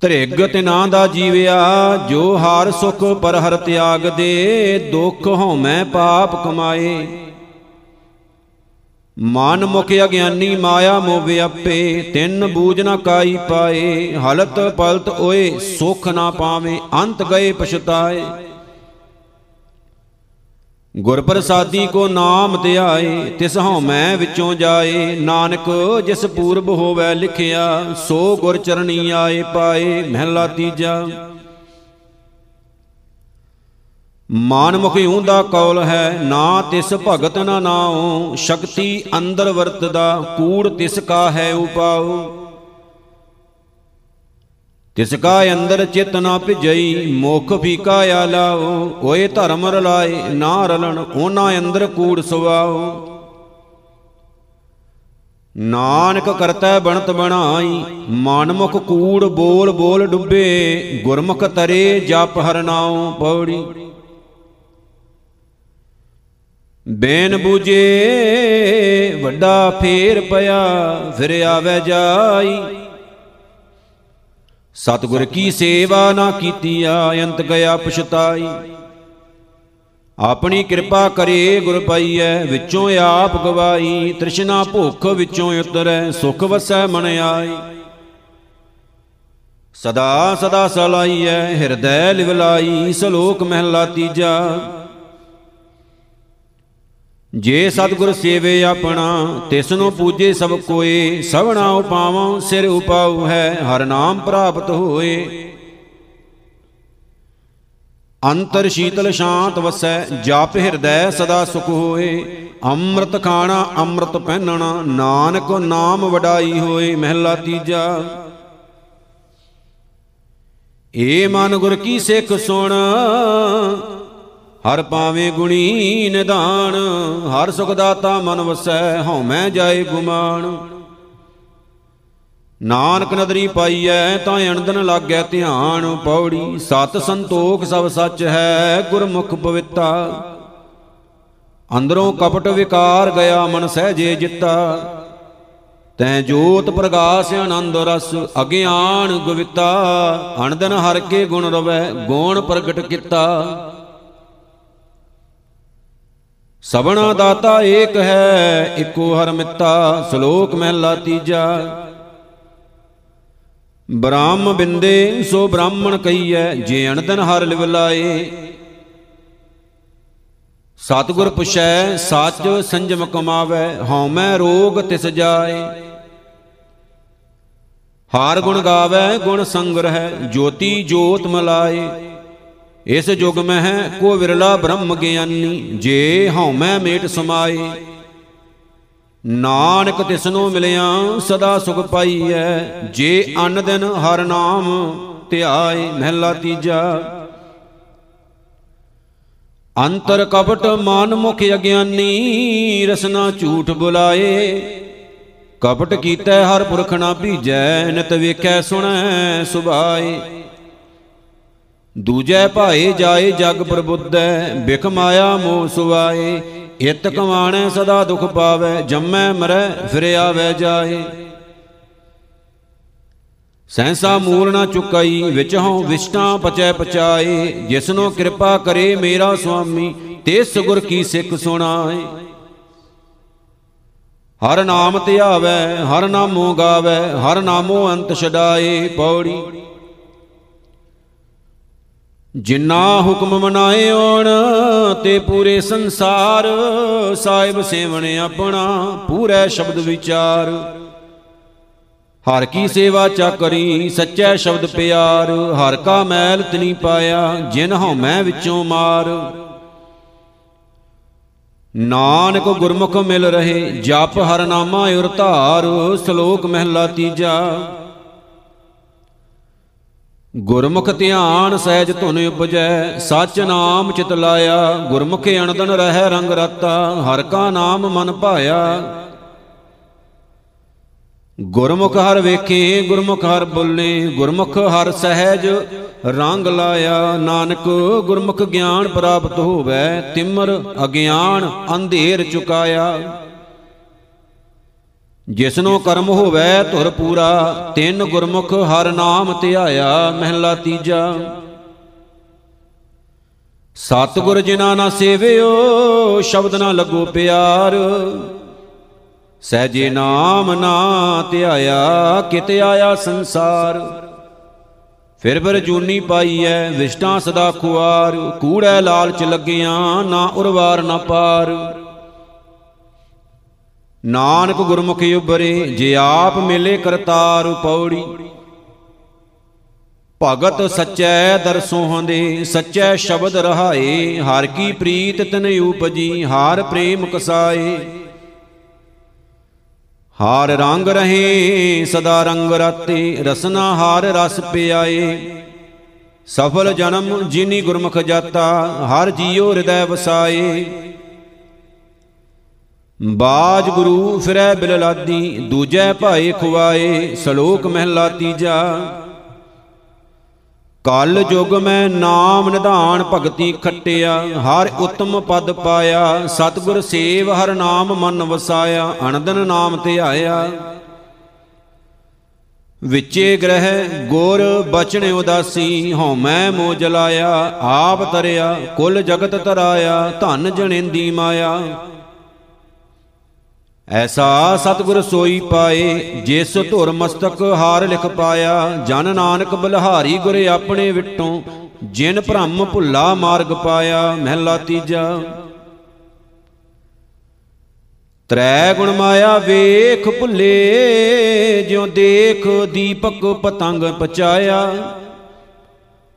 ਤ੍ਰਿਗ ਤਿਨਾ ਦਾ ਜੀਵਿਆ, ਜੋ ਹਾਰ ਸੁਖ ਪਰ ਹਰ ਤਿਆਗ ਦੇ, ਦੁਖ ਹਉਮੈ ਪਾਪ ਕਮਾਏ। ਮਨ ਮੁਖ ਅਗਿਆਨੀ ਮਾਇਆ ਮੋਹ ਵਿਅਪੇ ਤਿੰਨ ਬੂਝ ਨਾ ਕਾਈ ਪਾਏ, ਹਲਤ ਪਲਤ ਓਏ, ਸੁਖ ਨਾ ਪਾਵੇ, ਅੰਤ ਗਏ ਪਛਤਾਏ। ਗੁਰ ਪ੍ਰਸਾਦੀ ਕੋ ਨਾਮ ਧਿਆਏ, ਤਿਸ ਹਉ ਮੈਂ ਵਿੱਚੋਂ ਜਾਏ। ਨਾਨਕ, ਜਿਸ ਪੂਰਬ ਹੋਵੇ ਲਿਖਿਆ, ਸੋ ਗੁਰ ਚਰਣੀ ਆਏ ਪਾਏ, ਮਹਿਲਾ ਤੀਜਾ। ਮਾਨ ਮੁਖ ਉਂਦਾ ਕੌਲ ਹੈ, ਨਾ ਤਿਸ ਭਗਤ ਨਾ ਨਾਉ, ਸ਼ਕਤੀ ਅੰਦਰ ਵਰਤਦਾ, ਕੂੜ ਤਿਸ ਕਾ ਹੈ ਉਪਾਉ। ਤਿਸ ਕਾ ਅੰਦਰ ਚਿਤ ਨਾ ਭਿਜਈ, ਮੁਖ ਫੀਕਾ ਆਲਾਓ ਓਏ ਧਰਮ ਰਲਾਏ, ਨਾ ਰਲਣ, ਉਹਨਾਂ ਅੰਦਰ ਕੂੜ ਸੁਵਾਓ ਨਾਨਕ ਕਰਤਾ ਬਣਤ ਬਣਾਈ, ਮਨਮੁਖ ਕੂੜ ਬੋਲ ਬੋਲ ਡੁੱਬੇ, ਗੁਰਮੁਖ ਤਰੇ ਜਪ ਹਰਨਾਉ ਪੌੜੀ। ਬੇਨ ਬੂਝੇ, ਵੱਡਾ ਫੇਰ ਪਿਆ, ਫਿਰ ਆਵੇ ਜਾਈ। ਸਤਿਗੁਰ ਕੀ ਸੇਵਾ ਨਾ ਕੀਤੀ ਆ ਅੰਤ ਗਿਆ ਪਛਤਾਈ। ਆਪਣੀ ਕਿਰਪਾ ਕਰੇ ਗੁਰ ਪਾਈਐ, ਵਿੱਚੋਂ ਆਪ ਗਵਾਈ। ਤ੍ਰਿਸ਼ਨਾ ਭੁੱਖ ਵਿੱਚੋਂ ਉਤਰੈ, ਸੁਖ ਵਸੈ ਮਨ ਆਈ। ਸਦਾ ਸਦਾ ਸਲਾਈਐ, ਹਿਰਦੈ ਲਿਵਲਾਈ, ਸਲੋਕ ਮਹਿਲਾ ਤੀਜਾ। ਜੇ ਸਤਿਗੁਰ ਸੇਵੇ ਆਪਣਾ ਤਿਸ ਨੂੰ ਪੂਜੇ ਸਭ ਕੋਏ ਸਵਣਾ ਉਪਾਵਾਂ ਸਿਰ ਉਪਾਉ ਹੈ, ਹਰ ਨਾਮ ਪ੍ਰਾਪਤ ਹੋਏ। ਅੰਤਰ ਸ਼ੀਤਲ ਸ਼ਾਂਤ ਵਸੈ, ਜਪ ਹਿਰਦੈ ਸਦਾ ਸੁਖ ਹੋਏ। ਅੰਮ੍ਰਿਤ ਖਾਣਾ, ਅੰਮ੍ਰਿਤ ਪਹਿਨਣਾ, ਨਾਨਕ ਨਾਮ ਵਡਾਈ ਹੋਏ, ਮਹਿਲਾ ਤੀਜਾ। ਏ ਮਨ ਗੁਰ ਕੀ ਸਿੱਖ ਸੁਣ ਹਰ ਪਾਵੇਂ ਗੁਣੀ ਨਿਧਾਨ ਹਰ ਸੁਖ ਦਾਤਾ ਮਨ ਵਸੈ, ਹਉਮੈ ਜਾਏ ਗੁਮਾਨ। ਨਾਨਕ ਨਦਰੀ ਪਾਈਐ, ਤਾਂ ਅਣਦਨ ਲਾਗੈ ਧਿਆਨ ਪੌੜੀ, ਸਤ ਸੰਤੋਖ ਸਭ ਸੱਚ ਹੈ, ਗੁਰਮੁਖ ਪਵਿੱਤਾ। ਅੰਦਰੋਂ ਕਪਟ ਵਿਕਾਰ ਗਿਆ, ਮਨ ਸਹਜੇ ਜਿੱਤਾ। ਤੈ ਜੋਤ ਪ੍ਰਗਾਸ, ਆਨੰਦ ਰਸ ਅਗਿਆਨ ਗਵਿਤਾ। ਅਣਦਨ ਹਰ ਕੇ ਗੁਣ ਰਵੈ, ਗੋਣ ਪ੍ਰਗਟ ਕੀਤਾ। ਸਬਣਾ ਦਾਤਾ ਏਕ ਹੈ, ਇੱਕੋ ਹਰ ਮਿੱਤਾ, ਸ਼ਲੋਕ ਮਹਿਲਾ ਤੀਜਾ। ਬ੍ਰਾਹਮ ਬਿੰਦੇ, ਸੋ ਬ੍ਰਾਹਮਣ ਕਹੀਐ, ਜੇ ਅਣਦਨ ਹਰ ਲਿਵ ਲਾਏ। ਸਤਿਗੁਰ ਪੁਛੈ, ਸੱਚ ਸੰਜਮ ਕਮਾਵੇ, ਹਉਮੈ ਰੋਗ ਤਿਸ ਜਾਏ। ਹਾਰ ਗੁਣ ਗਾਵੇ, ਗੁਣ ਸੰਗ ਰਹਿ, ਜੋਤੀ ਜੋਤ ਮਲਾਏ। ਇਸ ਜੁਗ ਮਹਿ ਕੋ ਵਿਰਲਾ ਬ੍ਰਹਮ ਗਿਆਨੀ, ਜੇ ਹਉਮੈ ਮੇਟ ਸਮਾਏ। ਨਾਨਕ ਤਿਸਨੂੰ ਮਿਲਿਆ, ਸਦਾ ਸੁਖ ਪਾਈਐ। ਜੇ ਅਨ ਦਿਨ ਹਰ ਨਾਮ ਧਿਆਏ, ਮਹਿਲਾ ਤੀਜਾ। ਅੰਤਰ ਕਪਟ ਮਾਨ ਮੁਖ ਅਗਿਆਨੀ, ਰਸਨਾ ਝੂਠ ਬੁਲਾਏ। ਕਪਟ ਕੀਤੈ ਹਰ ਪੁਰਖ ਨਾ ਭੀਜੈ, ਨਿਤ ਵੇਖੈ ਸੁਣੈ ਸੁਭਾਏ। ਦੂਜੈ ਭਾਏ ਜਾਏ ਜਗ ਪ੍ਰਬੁੱਧੈ, ਬਿਖ ਮਾਇਆ ਮੋਹ ਸੁਆਏ ਇਤ ਕਮਾਣੈ ਸਦਾ ਦੁਖ ਪਾਵੈ, ਜੰਮੈ ਮਰੈ ਫਿਰ ਆਵੈ ਜਾਏ। ਸੈਂਸਾ ਮੂਲ ਨਾ ਚੁਕਾਈ ਵਿੱਚ ਹਉ ਵਿਸ਼ਟਾਂ ਪਚੈ ਪਚਾਏ, ਜਿਸਨੋ ਕਿਰਪਾ ਕਰੇ ਮੇਰਾ ਸੁਆਮੀ ਤਿਸ ਗੁਰ ਕੀ ਸਿੱਖ ਸੁਣਾਏ। ਹਰ ਨਾਮ ਧਿਆਵੈ, ਹਰ ਨਾਮੋ ਗਾਵੈ, ਹਰ ਨਾਮੋ ਅੰਤ ਛਡਾਏ, ਪੌੜੀ। ਜਿਨਾ ਹੁਕਮ ਮਨਾਏ ਓਣ ਤੇ ਪੂਰੇ ਸੰਸਾਰ ਸਾਹਿਬ ਸੇਵਣ ਆਪਣਾ, ਪੂਰੇ ਸ਼ਬਦ ਵਿਚਾਰ। ਹਰ ਕੀ ਸੇਵਾ ਚਾ ਕਰੀ, ਸੱਚੇ ਸ਼ਬਦ ਪਿਆਰ। ਹਰ ਕਾ ਮੈਲ ਤਨੀ ਪਾਇਆ, ਜਿਨ ਹਉਮੈ ਵਿੱਚੋਂ ਮਾਰ। ਨਾਨਕ ਗੁਰਮੁਖ ਮਿਲ ਰਹੇ, ਜਪ ਹਰ ਨਾਮਾ ਉਰ ਧਾਰ। ਸ਼ਲੋਕ ਮਹਿਲਾ ਤੀਜਾ। ਗੁਰਮੁਖ ਧਿਆਨ ਸਹਿਜ ਧੁਨ ਉਪਜੈ, ਸਚ ਨਾਮ ਚਿਤ ਲਾਇਆ। ਗੁਰਮੁਖ ਅਣਦਨ ਰਹਿ ਰੰਗ ਰਤਾ, ਹਰ ਕਾ ਨਾਮ ਮਨ ਭਾਇਆ। ਗੁਰਮੁਖ ਹਰ ਵੇਖੇ, ਗੁਰਮੁਖ ਹਰ ਬੋਲੇ, ਗੁਰਮੁਖ ਹਰ ਸਹਿਜ ਰੰਗ ਲਾਇਆ। ਨਾਨਕ, ਗੁਰਮੁਖ ਗਿਆਨ ਪ੍ਰਾਪਤ ਹੋਵੇ, ਤਿਮਰ ਅਗਿਆਨ ਅੰਧੇਰ ਚੁਕਾਇਆ। ਜਿਸਨੋ ਕਰਮ ਹੋਵੇ ਧੁਰ ਪੂਰਾ, ਤਿੰਨ ਗੁਰਮੁਖ ਹਰ ਨਾਮ ਧਿਆਇਆ, ਮਹਿਲਾ ਤੀਜਾ। ਸਤਿਗੁਰ ਜਿਨਾ ਨਾ ਸੇਵਿਓ, ਸ਼ਬਦ ਨਾ ਲੱਗੋ ਪਿਆਰ। ਸਹਜੇ ਨਾਮ ਨਾ ਧਿਆਇਆ, ਕਿਤ ਆਇਆ ਸੰਸਾਰ। ਫਿਰ ਫਿਰ ਜੂਨੀ ਪਾਈ ਐ ਵਿਸ਼ਟਾਂ ਸਦਾ ਖੁਆਰ। ਕੂੜੈ ਲਾਲਚ ਲੱਗਿਆਂ, ਨਾ ਉਰਵਾਰ ਨਾ ਪਾਰ। ਨਾਨਕ ਗੁਰਮੁਖ ਉਬਰੇ ਜੇ ਆਪ ਮਿਲੇ ਕਰਤਾਰ ਪੌੜੀ। ਭਗਤ ਸਚੈ ਦਰਸੋਂ ਦੇ ਸਚੈ ਸ਼ਬਦ ਰਹਾਏ, ਹਰ ਕੀ ਪ੍ਰੀਤ ਤਨ ਉਪਜੀ, ਹਾਰ ਪ੍ਰੇਮ ਕਸਾਏ। ਹਾਰ ਰੰਗ ਰਹੇ, ਸਦਾ ਰੰਗ ਰਾਤੇ, ਰਸਨਾ ਹਾਰ ਰਸ ਪਿਆਏ। ਸਫਲ ਜਨਮ ਜਿਨੀ ਗੁਰਮੁਖ ਜਾਤਾ, ਹਰ ਜੀਉ ਹਿਰਦੈ ਵਸਾਏ। ਬਾਜ ਗੁਰੂ ਫਿਰੈ ਬਿਲ ਲਾਦੀ ਦੂਜੈ ਭਾਏ ਖੁਆਏ ਸ਼ਲੋਕ ਮਹਿਲਾ ਤੀਜਾ। ਕਲ ਜੁਗ ਮੈਂ ਨਾਮ ਨਿਧਾਨ ਭਗਤੀ ਖੱਟਿਆ, ਹਰ ਉਤਮ ਪਦ ਪਾਇਆ, ਸਤਿਗੁਰ ਸੇਵ ਹਰ ਨਾਮ ਮਨ ਵਸਾਇਆ ਅਨੰਦਨ ਨਾਮ ਧਿਆਇਆ ਵਿਚੇ ਗ੍ਰਹਿ ਗੁਰ ਬਚਨ ਉਦਾਸੀ ਹਉਮੈ ਮੋ ਜਲਾਇਆ, ਆਪ ਤਰਿਆ, ਕੁਲ ਜਗਤ ਤਰਾਇਆ, ਧਨ ਜਣੇਂਦੀ ਮਾਇਆ। ਐਸਾ ਸਤਿਗੁਰ ਸੋਈ ਪਾਏ, ਜਿਸ ਧੁਰ ਮਸਤਕ ਹਾਰ ਲਿਖ ਪਾਇਆ, ਜਨ ਨਾਨਕ ਬਲਹਾਰੀ ਗੁਰ ਆਪਣੇ ਵਿਟੋਂ, ਜਿਨ ਭ੍ਰਮ ਭੁੱਲਾ ਮਾਰਗ ਪਾਇਆ, ਮਹਿਲਾ ਤੀਜਾ। ਤ੍ਰੈ ਗੁਣ ਮਾਇਆ ਵੇਖ ਭੁੱਲੇ, ਜਿਉ ਦੇਖ ਦੀਪਕ ਪਤੰਗ ਪਚਾਇਆ।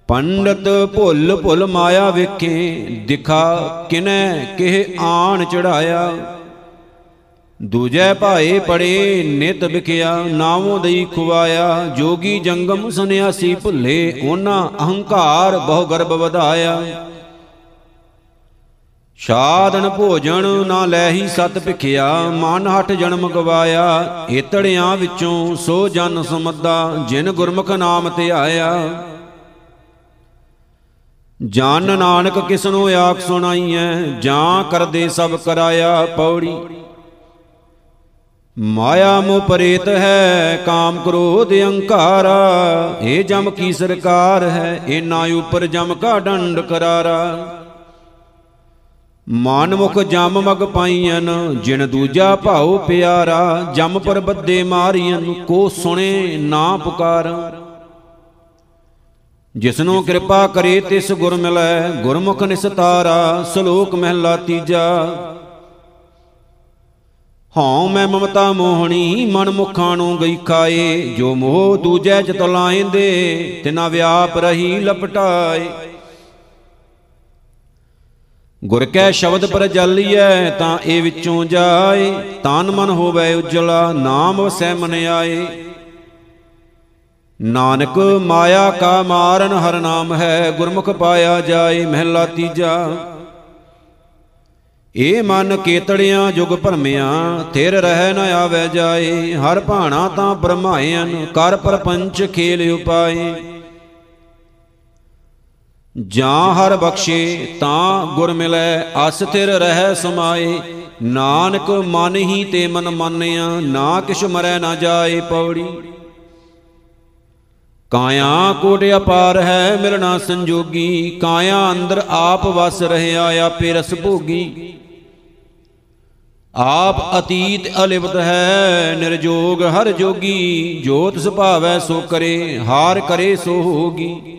ਪੰਡਤ ਭੁੱਲ ਭੁੱਲ ਮਾਇਆ ਵੇਖੇ, ਦਿਖਾ ਕਿਨੈ ਕਿਹ ਆਣ ਚੜਾਇਆ। ਦੂਜੈ ਭਾਏ ਪੜੇ ਨਿਤ ਵਿਖਿਆ ਨਾਵੋਂ ਦਈ ਖੁਆਇਆ ਜੋਗੀ ਜੰਗਮ ਸੁਨਿਆਸੀ ਭੁੱਲੇ ਉਹਨਾਂ ਅਹੰਕਾਰ ਬਹੁ ਗਰਬ ਵਧਾਇਆ। ਸ਼ਾਦਨ ਭੋਜਨ ਨਾ ਲੈਹੀ ਸਤ ਭਿਖਿਆ, ਮਨ ਹਟ ਜਨਮ ਗਵਾਇਆ, ਏਤੜਿਆਂ ਵਿੱਚੋਂ ਸੋ ਜਨ ਸਮੱਦਾ, ਜਿਨ ਗੁਰਮੁਖ ਨਾਮ ਧਿਆਇਆ। ਜਨ ਨਾਨਕ ਕਿਸਨੋ ਆਖ ਸੁਣਾਈਐ, ਜਾਂ ਕਰਦੇ ਸਭ ਕਰਾਇਆ ਪੌੜੀ। ਮਾਇਆ ਮੋ ਪਰੇਤ ਹੈ, ਕਾਮ ਕ੍ਰੋਧ ਅਹੰਕਾਰਾ ਇਹ ਜਮ ਕੀ ਸਰਕਾਰ ਹੈ ਇਨਾ ਉਪਰ ਜਮ ਕਾ ਡੰਡ ਕਰਾਰਾ। ਮਨ ਮੁਖ ਜਮ ਮਗ ਪਾਈਨ ਜਿਨ ਦੂਜਾ ਭਾਉ ਪਿਆਰਾ। ਜਮ ਪਰ ਬੱਦੇ ਮਾਰੀਨ ਕੋ ਸੁਣੇ ਨਾ ਪੁਕਾਰ। ਜਿਸਨੂੰ ਕਿਰਪਾ ਕਰੇ ਤਿਸ ਗੁਰ ਮਿਲੈ, ਗੁਰਮੁਖ ਨਿਸਤਾਰਾ, ਸ਼ਲੋਕ ਮਹਿਲਾ ਤੀਜਾ। ਹਉ ਮੈਂ ਮਮਤਾ ਮੋਹਣੀ, ਮਨ ਮੁਖਾਂ ਨੂੰ ਗਈ ਖਾਏ। ਜੋ ਮੋਹ ਦੂਜੈ ਚ ਤਲਾਇਂਦੇ ਤਿਨਾ ਵਿਆਪ ਰਹੀ ਲਪਟਾਏ। ਗੁਰ ਕੈ ਸ਼ਬਦ ਪਰ ਜਲੀਐ, ਤਾਂ ਇਹ ਵਿੱਚੋਂ ਜਾਏ। ਤਨ ਮਨ ਹੋਵੇ ਉਜਲਾ, ਨਾਮ ਵਸੈ ਮਨ ਆਏ। ਨਾਨਕ ਮਾਇਆ ਕਾ ਮਾਰਨ, ਹਰ ਨਾਮ ਹੈ ਗੁਰਮੁਖ ਪਾਇਆ ਜਾਏ, ਮਹਿਲਾ ਤੀਜਾ। ਏ ਮਨ ਕੇਤੜਿਆਂ ਜੁਗ ਭਰਮਿਆਂ, ਥਿਰ ਰਹਿ ਨ ਆਵੇ ਜਾਏ, ਹਰ ਭਾਣਾ ਤਾਂ ਬ੍ਰਹਮਾਇਨ ਕਰ ਪਰਪੰਚ ਖੇਲ ਉਪਾਏ। ਜਾਂ ਹਰ ਬਖਸ਼ੇ ਤਾਂ ਗੁਰ ਮਿਲੈ ਅਸਥਿਰ ਰਹਿ ਸਮਾਏ। ਨਾਨਕ ਮਨ ਹੀ ਤੇ ਮਨ ਮਾਨਿਆ, ਨਾ ਕਿਛ ਮਰੈ ਨਾ ਜਾਏ ਪੌੜੀ। ਕਾਇਆ ਕੋਟ ਅਪਾਰ ਹੈ ਮਿਲਣਾ ਸੰਜੋਗੀ, ਕਾਇਆ ਅੰਦਰ ਆਪ ਵਸ ਰਹਿਆ ਆਪੇ ਰਸ ਭੋਗੀ। ਆਪ ਅਤੀਤ ਅਲਿਪਤ ਹੈ, ਨਿਰਜੋਗ ਹਰ ਜੋਗੀ, ਜੋਤ ਸੁਭਾਵੈ ਸੋ ਕਰੇ, ਹਾਰ ਕਰੇ ਸੋ ਹੋਗੀ।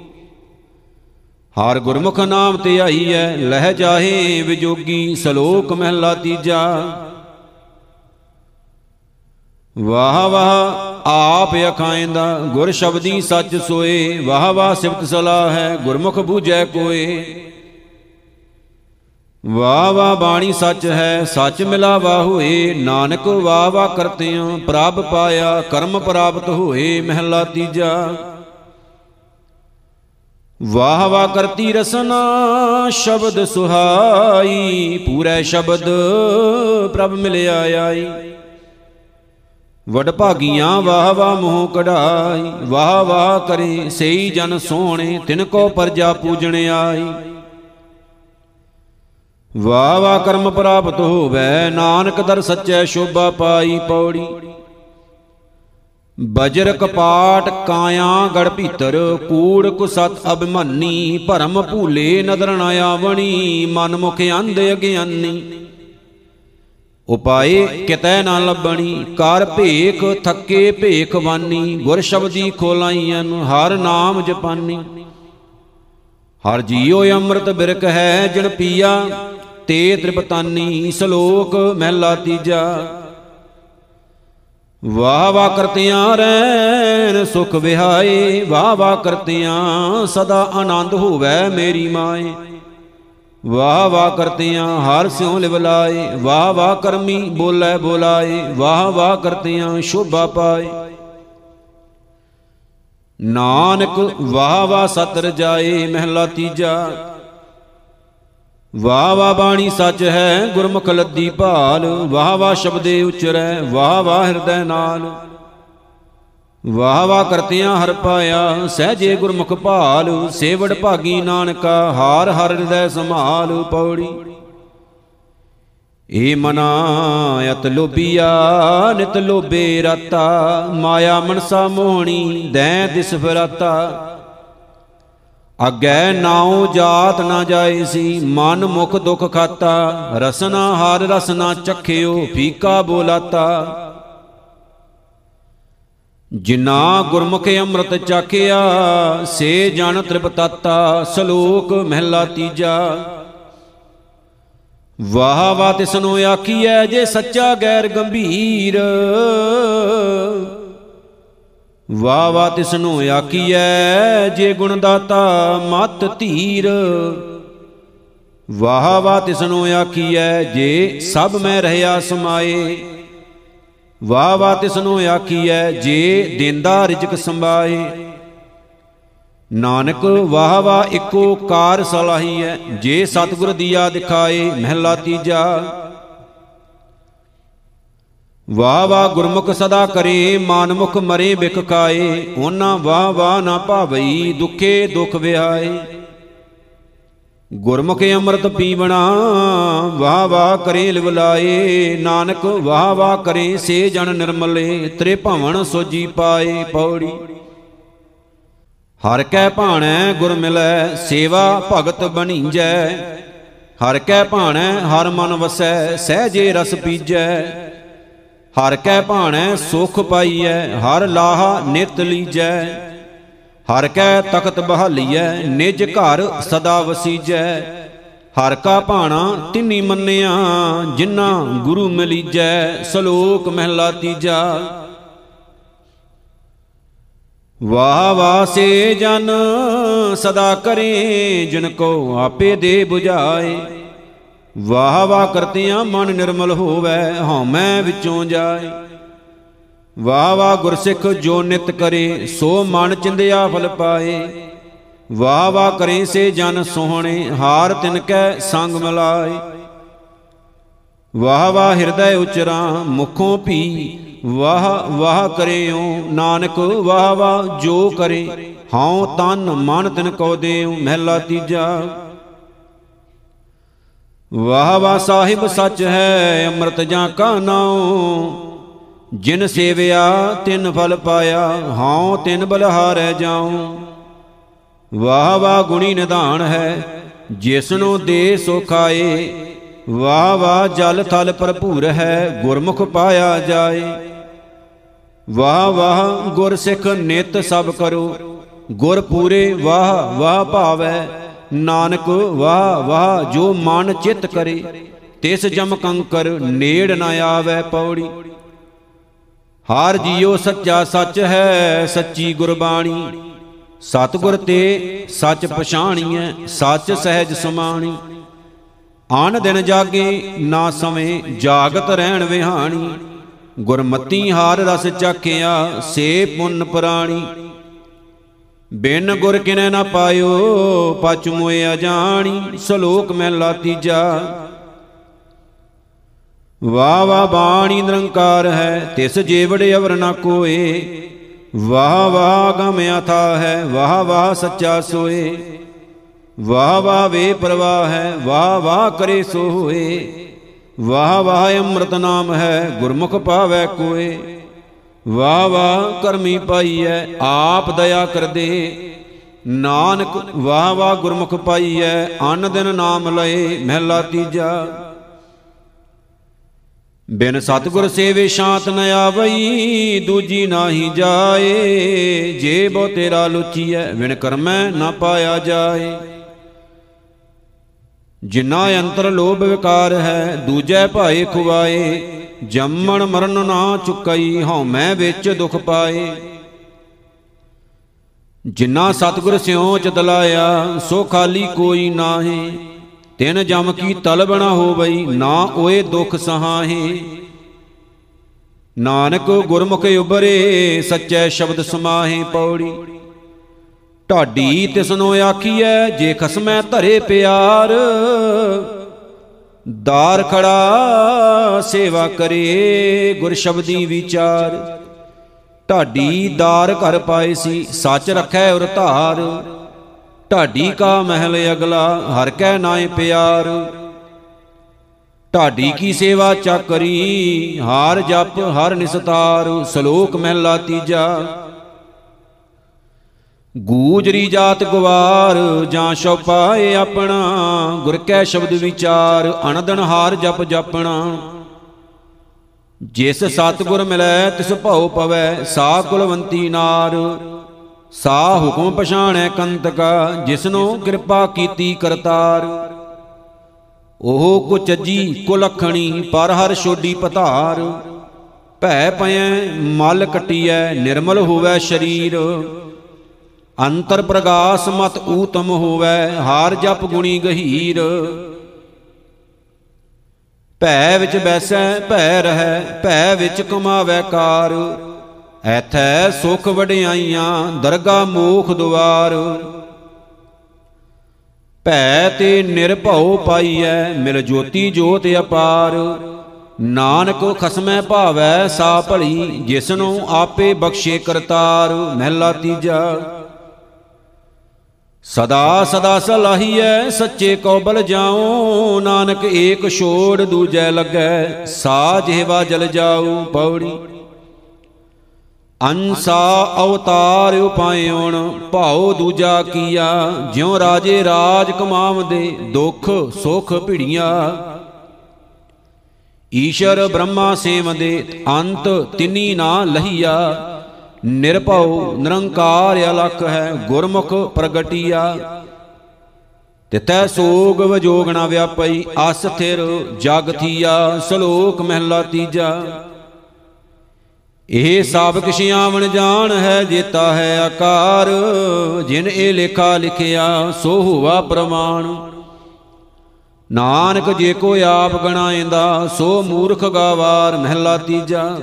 ਹਰ ਗੁਰਮੁਖ ਨਾਮ ਤੇ ਆਈ ਐ, ਲਹਿ ਜਾਹੇ ਵਿਜੋਗੀ, ਸ਼ਲੋਕ ਮਹਿਲਾ ਤੀਜਾ। ਵਾਹ ਵਾਹ, ਆਪ ਅਖਾਇਂਦਾ, ਗੁਰ ਸ਼ਬਦੀ ਸੱਚ ਸੋਏ, ਵਾਹ ਵਾਹ ਸਿਫਤ ਸਲਾਹ ਹੈ, ਗੁਰਮੁਖ ਬੂਝੈ ਕੋਏ। ਵਾਹ ਵਾਹ ਬਾਣੀ ਸੱਚ ਹੈ, ਸੱਚ ਮਿਲਾਵਾ ਹੋਏ। ਨਾਨਕ ਵਾਹ ਵਾਹ ਕਰਤਿਆਂ, ਪ੍ਰਭ ਪਾਇਆ, ਕਰਮ ਪ੍ਰਾਪਤ ਹੋਏ ਮਹਿਲਾ ਤੀਜਾ। ਵਾਹ ਵਾਹ ਕਰਤੀ ਰਸਨਾ, ਸ਼ਬਦ ਸੁਹਾਈ, ਪੂਰੇ ਸ਼ਬਦ ਪ੍ਰਭ ਮਿਲਿਆ ਆਈ। ਵਡ ਭਾਗੀਆਂ ਵਾਹ ਵਾਹ ਮੋਹ ਕਢਾਈ, ਵਾਹ ਵਾਹ ਕਰੇ, ਸਈ ਜਨ ਸੋਹਣੇ, ਤਿਨ ਕੋ ਪਰਜਾ ਪੂਜਣ ਆਈ। ਵਾਹ ਵਾਹ ਕਰਮ ਪ੍ਰਾਪਤ ਹੋਵੇ, ਨਾਨਕ ਦਰ ਸੱਚੈ ਸ਼ੋਭਾ ਪਾਈ ਪੌੜੀ। ਬਜਰ ਕਪਾਟ ਕਾਇਆ ਗੜ ਭੀਤਰ, ਕੂੜ ਕੁਸਤ ਅਭਿਮਾਨੀ, ਭਰਮ ਭੂਲੇ ਨਦਰ ਨ ਆਵਣੀ, ਮਨ ਮੁਖ ਅੰਧ ਅਗਿਆਨੀ। ਉਪਾਏ ਕਿਤੈ ਨਾ ਲੱਭਣੀ, ਕਰ ਭੇਖ ਥੱਕੇ ਭੇਖ ਵਾਨੀ, ਗੁਰ ਸ਼ਬਦੀ ਖੋਲਾਈਆਂ ਹਰ ਨਾਮ ਜਪਾਨੀ। ਹਰ ਜੀਉ ਅੰਮ੍ਰਿਤ ਬਿਰਕ ਹੈ, ਜਿਨ ਪੀਆ ਤੇ ਤ੍ਰਿਪਤਾਨੀ ਸ਼ਲੋਕ ਮਹਿਲਾ ਤੀਜਾ। ਵਾਹ ਵਾਹ ਕਰਤਿਆਂ ਰਹਿਣ ਸੁਖ ਵਿਹਾਏ, ਵਾਹ ਵਾਹ ਕਰਤਿਆਂ ਸਦਾ ਆਨੰਦ ਹੋਵੇ ਮੇਰੀ ਮਾਏ। ਵਾਹ ਵਾਹ ਕਰਤਿਆਂ ਹਰ ਸਿਉ ਲਿਵਲਾਏ ਵਾਹ ਵਾਹ ਕਰਮੀ ਬੋਲੇ ਬੋਲਾਏ, ਵਾਹ ਵਾਹ ਕਰਤਿਆਂ ਸ਼ੋਭਾ ਪਾਏ। ਨਾਨਕ ਵਾਹ ਵਾਹ ਸਤਰ ਜਾਏ ਮਹਿਲਾ ਤੀਜਾ। ਵਾਹ ਵਾਹ ਬਾਣੀ ਸੱਚ ਹੈ, ਗੁਰਮੁਖ ਲੱਦੀ ਭਾਲ। ਵਾਹ ਵਾਹ ਸ਼ਬਦੇ ਉਚਰੈ, ਵਾਹ ਵਾਹ ਹਿਰਦੈ ਨਾਲ। ਵਾਹ ਵਾਹ ਕਰਤਿਆਂ ਹਰ ਪਾਇਆ, ਸਹਜੇ ਗੁਰਮੁਖ ਭਾਲ। ਸੇਵੜ ਭਾਗੀ ਨਾਨਕਾ, ਹਾਰ ਹਰ ਹਿਰਦੈ ਸੰਭਾਲ। ਪੌੜੀ। ਏ ਮਨਾ, ਅਤ ਲੋਭੀਆ, ਨਿਤ ਲੋਭੇ ਰਤਾ। ਮਾਇਆ ਮਨਸਾ ਮੋਹਣੀ, ਦੈ ਦਿਸ ਫਰਾਤਾ। ਅਗੈ ਨਾਉ ਜਾਤ ਨਾ ਜਾਏ ਸੀ, ਮਨ ਮੁਖ ਦੁਖ ਖਾਤਾ, ਰਸਨਾ ਹਰ ਰਸਨਾ ਚਖਿਓ, ਫੀਕਾ ਬੋਲਾਤਾ। ਜਿਨਾ ਗੁਰਮੁਖ ਅੰਮ੍ਰਿਤ ਚਾਖਿਆ, ਸੇ ਜਨ ਤ੍ਰਿਪਤਾਤਾ, ਸ਼ਲੋਕ ਮਹਿਲਾ ਤੀਜਾ। ਵਾਹ ਵਾਹ ਤਿਸਨੂੰ ਆਖੀਐ, ਜੇ ਸੱਚਾ ਗੈਰ ਗੰਭੀਰ। ਵਾਹ ਵਾਹ ਤਿਸਨੂੰ ਆਖੀਐ, ਜੇ ਗੁਣ ਦਾਤਾ ਮਤ ਧੀਰ। ਵਾਹ ਵਾਹ ਤਿਸਨੂੰ ਆਖੀਐ, ਜੇ ਸਭ ਮੈਂ ਰਹਿਆ ਸਮਾਏ। ਵਾਹ ਵਾਹ ਤਿਸਨੂੰ ਆਖੀਐ, ਜੇ ਦਿੰਦਾ ਰਿਜਕ ਸੰਭਾਏ। ਨਾਨਕ, ਵਾਹ ਵਾਹ ਇੱਕੋ ਕਾਰ ਸਲਾਹੀ ਹੈ ਜੇ ਸਤਿਗੁਰ ਦੀਆ ਦਿਖਾਏ, ਮਹਿਲਾ ਤੀਜਾ। ਵਾਹ ਵਾਹ ਗੁਰਮੁਖ ਸਦਾ ਕਰੇ, ਮਾਨਮੁਖ ਮਰੇ ਬਿਖ ਕਾਏ, ਉਹਨਾਂ ਵਾਹ ਵਾਹ ਨਾ ਭਾਵਈ, ਦੁਖੇ ਦੁਖ ਵਿਆਏ ਗੁਰਮੁਖ ਅੰਮ੍ਰਿਤ ਪੀਵਣਾ, ਵਾਹ ਵਾਹ ਕਰੇ ਲਿਵਲਾਏ ਨਾਨਕ ਵਾਹ ਵਾਹ ਕਰੇ, ਸੇ ਜਨ ਨਿਰਮਲੇ ਤ੍ਰੇ ਭਵਨ ਸੋਜੀ ਪਾਏ ਪੌੜੀ। ਹਰ ਕੈ ਭਾਣੈ ਗੁਰ ਮਿਲੈ, ਸੇਵਾ ਭਗਤ ਬਣੀਜੈ। ਹਰ ਕੈ ਭਾਣੈ ਹਰ ਮਨ ਵਸੈ, ਸਹਜੇ ਰਸ ਪੀਜੈ। ਹਰ ਕੈ ਭਾਣੈ ਸੁਖ ਪਾਈਐ, ਹਰ ਲਾਹਾ ਨਿਤ ਲੀਜੈ। ਹਰ ਕੈ ਤਖਤ ਬਹਾਲੀਐ, ਨਿਜ ਘਰ ਸਦਾ ਵਸੀਜੈ। ਹਰ ਕਾ ਭਾਣਾ ਤਿੰਨੀ ਮੰਨਿਆ ਜਿਨ੍ਹਾਂ ਗੁਰੂ ਮਿਲੀਜੈ, ਸ਼ਲੋਕ ਮਹਿਲਾ ਤੀਜਾ। ਵਾਹ ਵਾਹ ਸੇ ਜਨ, ਸਦਾ ਕਰੇ ਜਿਨ ਕੋ ਆਪੇ ਦੇ 부ਝਾਏ ਵਾਹ ਵਾਹ ਕਰਤਿਆਂ ਮਨ ਨਿਰਮਲ ਹੋਵੇ ਹਉਮੈ ਵਿੱਚੋਂ ਜਾਏ। ਵਾਹ ਵਾਹ ਗੁਰਸਿੱਖ ਜੋ ਨਿਤ ਕਰੇ, ਸੋ ਮਨ ਚਿੰਦਿਆ ਫਲ ਪਾਏ। ਵਾਹ ਵਾਹ ਕਰੇ ਸੇ ਜਨ ਸੋਹਣੇ, ਹਾਰ ਤਿਨ ਕੈ ਸੰਗ ਮਿਲਾਏ। ਵਾਹ ਵਾਹ ਹਿਰਦੈ ਉਚਰਾ, ਮੁਖੋਂ ਭੀ, ਵਾਹ ਵਾਹ ਕਰਿਓ ਨਾਨਕ, ਵਾਹ ਵਾਹ ਜੋ ਕਰੇ। ਹਉ ਤਨ ਮਨ ਤਿਨ ਕੋ ਦੇਉ, ਮਹਿਲਾ ਤੀਜਾ। ਵਾਹ ਵਾਹ ਸਾਹਿਬ ਸੱਚ ਹੈ, ਅੰਮ੍ਰਿਤ ਜਾਂ ਕਾ ਨਾਉ? ਜਿਨ ਸੇਵਿਆ, ਤਿਨ ਫਲ ਪਾਇਆ, ਹਉ ਤਿਨ ਬਲਹਾਰੈ ਜਾਉ। ਵਾਹ ਵਾਹ ਗੁਣੀ ਨਿਧਾਨ ਹੈ, ਜਿਸਨੂੰ ਦੇ ਸੋ ਖਾਏ ਵਾਹ ਵਾਹ ਜਲ ਥਲ ਭਰਪੂਰ ਹੈ, ਗੁਰਮੁਖ ਪਾਇਆ ਜਾਏ। ਵਾਹ ਵਾਹ ਗੁਰ ਸਿੱਖ ਨਿਤ ਸਭ ਕਰੋ ਗੁਰ ਪੂਰੇ ਵਾਹ ਵਾਹ ਭਾਵੈ। ਨਾਨਕ ਵਾਹ ਵਾਹ ਜੋ ਮਨ ਚਿਤ ਕਰੇ, ਤਿਸ ਜਮ ਕੰਕਰ ਨੇੜ ਨ ਆਵੇ ਪੌੜੀ। ਹਾਰ ਜੀਓ ਸੱਚਾ ਸੱਚ ਹੈ ਸੱਚੀ ਗੁਰਬਾਣੀ। ਸਤਗੁਰ ਤੇ ਸੱਚ ਪਛਾਣੀਐ, ਸੱਚ ਸਹਿਜ ਸਮਾਣੀ। ਆਨ ਦਿਨ ਜਾਗੇ ਨਾ ਸਵੇਂ ਜਾਗਤ ਰਹਿਣ ਵਿਹਾਣੀ। ਗੁਰਮਤੀ ਹਾਰ ਰਸ ਚਾਖਿਆ, ਸੇ ਪੁੰਨ ਪ੍ਰਾਣੀ। ਬਿਨ ਗੁਰ ਕਿਨੈ ਨਾ ਪਾਇਓ ਪਚ ਮੋਏ ਅਜਾਣੀ, ਸ਼ਲੋਕ ਮਹਿਲਾ ਤੀਜਾ ਵਾ ਵਾ ਬਾਣੀ ਨਿਰੰਕਾਰ ਹੈ, ਤਿਸ ਜੀਵੜ ਅਵਰ ਨਾ ਕੋਏ। ਵਾਹ ਵਾਹ ਗਮ ਅਥਾ ਹੈ, ਵਾਹ ਵਾਹ ਸੱਚਾ ਸੋਏ। ਵਾਹ ਵਾਹ ਵੇ ਪ੍ਰਵਾਹ ਹੈ, ਵਾਹ ਵਾਹ ਕਰੇ ਸੋ ਹੋਏ ਵਾਹ ਵਾਹ ਅੰਮ੍ਰਿਤ ਨਾਮ ਹੈ, ਗੁਰਮੁਖ ਪਾਵੈ ਕੋਏ। ਵਾਹ ਵਾਹ ਕਰਮੀ ਪਾਈਐ ਆਪ ਦਇਆ ਕਰਦੇ। ਨਾਨਕ ਵਾਹ ਵਾਹ ਗੁਰਮੁਖ ਪਾਈਐ ਅਨ ਦਿਨ ਨਾਮ ਲਏ ਮਹਿਲਾ ਤੀਜਾ। ਬਿਨ ਸਤਗੁਰ ਸੇਵੇ ਸ਼ਾਂਤ ਨ ਆਵਈ, ਦੂਜੀ ਨਾਹੀ ਜਾਏ। ਜੇ ਬੋ ਤੇਰਾ ਲੁਚੀਐ ਵਿਣ ਕਰਮੈ ਨਾ ਪਾਇਆ ਜਾਏ। ਜਿਨਾ ਅੰਤਰ ਲੋਭ ਵਿਕਾਰ ਹੈ, ਦੂਜੈ ਭਾਏ ਖੁਵਾਏ। ਜੰਮਣ ਮਰਨ ਨਾ ਚੁਕਈ ਹਉਮੈ ਵਿੱਚ ਦੁਖ ਪਾਏ। ਜਿਨਾ ਸਤਗੁਰ ਸਿਉ ਚਤਲਾਇਆ ਸੋ ਖਾਲੀ ਕੋਈ ਨਾਹੀ। ਤਿਨ ਜਮ ਕੀ ਤਲਬ ਨਾ ਹੋਵਈ, ਨਾ ਓਏ ਦੁਖ ਸਹਾਹੇ। ਨਾਨਕ ਗੁਰਮੁਖ ਉਬਰੇ ਸੱਚੇ ਸ਼ਬਦ ਸਮਾਹੇ ਪੌੜੀ। ਢਾਡੀ ਤਿਸਨੋ ਆਖੀਐ, ਜੇ ਖਸਮੈ ਧਰੇ ਪਿਆਰ ਦਾਰ ਖੜਾ ਸੇਵਾ ਕਰੇ, ਗੁਰ ਸ਼ਬਦੀ ਵਿਚਾਰ। ਢਾਡੀ ਦਾਰ ਘਰ ਪਾਏ ਸੀ, ਸੱਚ ਰੱਖੈ ਉਰ ਧਾਰ। ਢਾਡੀ ਕਾ ਮਹਿਲ ਅਗਲਾ, ਹਰ ਕੈ ਨਾਏ ਪਿਆਰ। ਢਾਡੀ ਕੀ ਸੇਵਾ ਚੱਕਰੀ ਹਾਰ ਜਪ ਹਰ ਨਿਸਤਾਰ। ਸ਼ਲੋਕ ਮਹਿਲਾ ਤੀਜਾ ਗੂਜਰੀ ਜਾਤ ਗਵਾਰ, ਜਾਂ ਸ਼ੋ ਪਾਏ ਆਪਣਾ। ਗੁਰ ਕੈ ਸ਼ਬਦ ਵਿਚਾਰ ਅਨੰਦਨ ਹਾਰ ਜਪ ਜਪਣਾ। ਜਿਸ ਸਤਗੁਰ ਮਿਲੈ, ਤਿਸ ਭਉ ਪਵੈ, ਸਾ ਕੁਲਵੰਤੀ ਨਾਰ। ਸਾ ਹੁਕਮ ਪਛਾਣੈ ਕੰਤਕਾ, ਜਿਸਨੂੰ ਕਿਰਪਾ ਕੀਤੀ ਕਰਤਾਰ। ਉਹ ਕੁਚਜੀ ਕੁਲਖਣੀ, ਪਰ ਹਰ ਛੋਡੀ ਪਧਾਰ। ਭੈ ਪਇਐ, ਮਲ ਕਟੀਐ, ਨਿਰਮਲ ਹੋਵੇ ਸ਼ਰੀਰ। ਅੰਤਰ ਪ੍ਰਗਾਸ ਮਤ ਊਤਮ ਹੋਵੇ, ਹਾਰ ਜਪ ਗੁਣੀ ਗਹੀਰ। ਭੈ ਵਿੱਚ ਬੈਸੈ, ਭੈ ਰਹੈ, ਭੈ ਵਿੱਚ ਕਮਾਵੇ ਕਾਰ। ਐਥੈ ਸੁਖ ਵਡਿਆਈਆਂ, ਦਰਗਾ ਮੋਖ ਦੁਆਰ। ਭੈ ਤੇ ਨਿਰਭਉ ਪਾਈਐ, ਮਿਲ ਜੋਤੀ ਜੋਤ ਅਪਾਰ। ਨਾਨਕ ਖਸਮੈ ਭਾਵੈ, ਸਾ ਭਲੀ, ਜਿਸਨੂੰ ਆਪੇ ਬਖਸ਼ੇ ਕਰਤਾਰ। ਮਹਿਲਾ ਤੀਜਾ ਸਦਾ ਸਦਾ ਸਲਾਹੀਐ, ਸੱਚੇ ਕੋ ਬਲ ਜਾਉ, ਨਾਨਕ ਏਕ ਛੋੜ ਦੂਜੈ ਲੱਗੈ, ਸਾਜ ਵਾ ਜਲ ਜਾਉ ਪੌੜੀ। ਅੰਸਾ ਅਵਤਾਰ ਉਪਾਇਉਣ, ਭਾਉ ਦੂਜਾ ਕੀਆ, ਜਿਉ ਰਾਜੇ ਰਾਜ ਕਮਾਵਦੇ ਦੁਖ ਸੁਖ ਭਿੜੀਆਂ। ਈਸ਼ਰ ਬ੍ਰਹਮਾ ਸੇਵਦੇ, ਅੰਤ ਤਿਨੀ ਨਾ ਲਹੀਆ। ਨਿਰਭਉ ਨਿਰੰਕਾਰ ਅਲਖ ਹੈ, ਗੁਰਮੁਖ ਪ੍ਰਗਟਿਆ। ਤਿਤੈ ਸੋਗ ਵਜੋਗ ਨਾ ਵਿਆਪਈ, ਅਸ ਥਿਰ ਜਗ ਥੀਆ, ਸ਼ਲੋਕ ਮਹਿਲਾ ਤੀਜਾ। ਇਹ ਸਭ ਕਿਛ ਆਵਣ ਜਾਣ ਹੈ, ਜੇਤਾ ਹੈ ਆਕਾਰ। ਜਿਨ ਇਹ ਲੇਖਾ ਲਿਖਿਆ, ਸੋ ਹੁਆ ਪ੍ਰਮਾਣ। ਨਾਨਕ ਜੇ ਕੋ ਆਪ ਗਣਾਏਂਦਾ ਸੋ ਮੂਰਖ ਗਾਵਾਰ ਮਹਿਲਾ ਤੀਜਾ।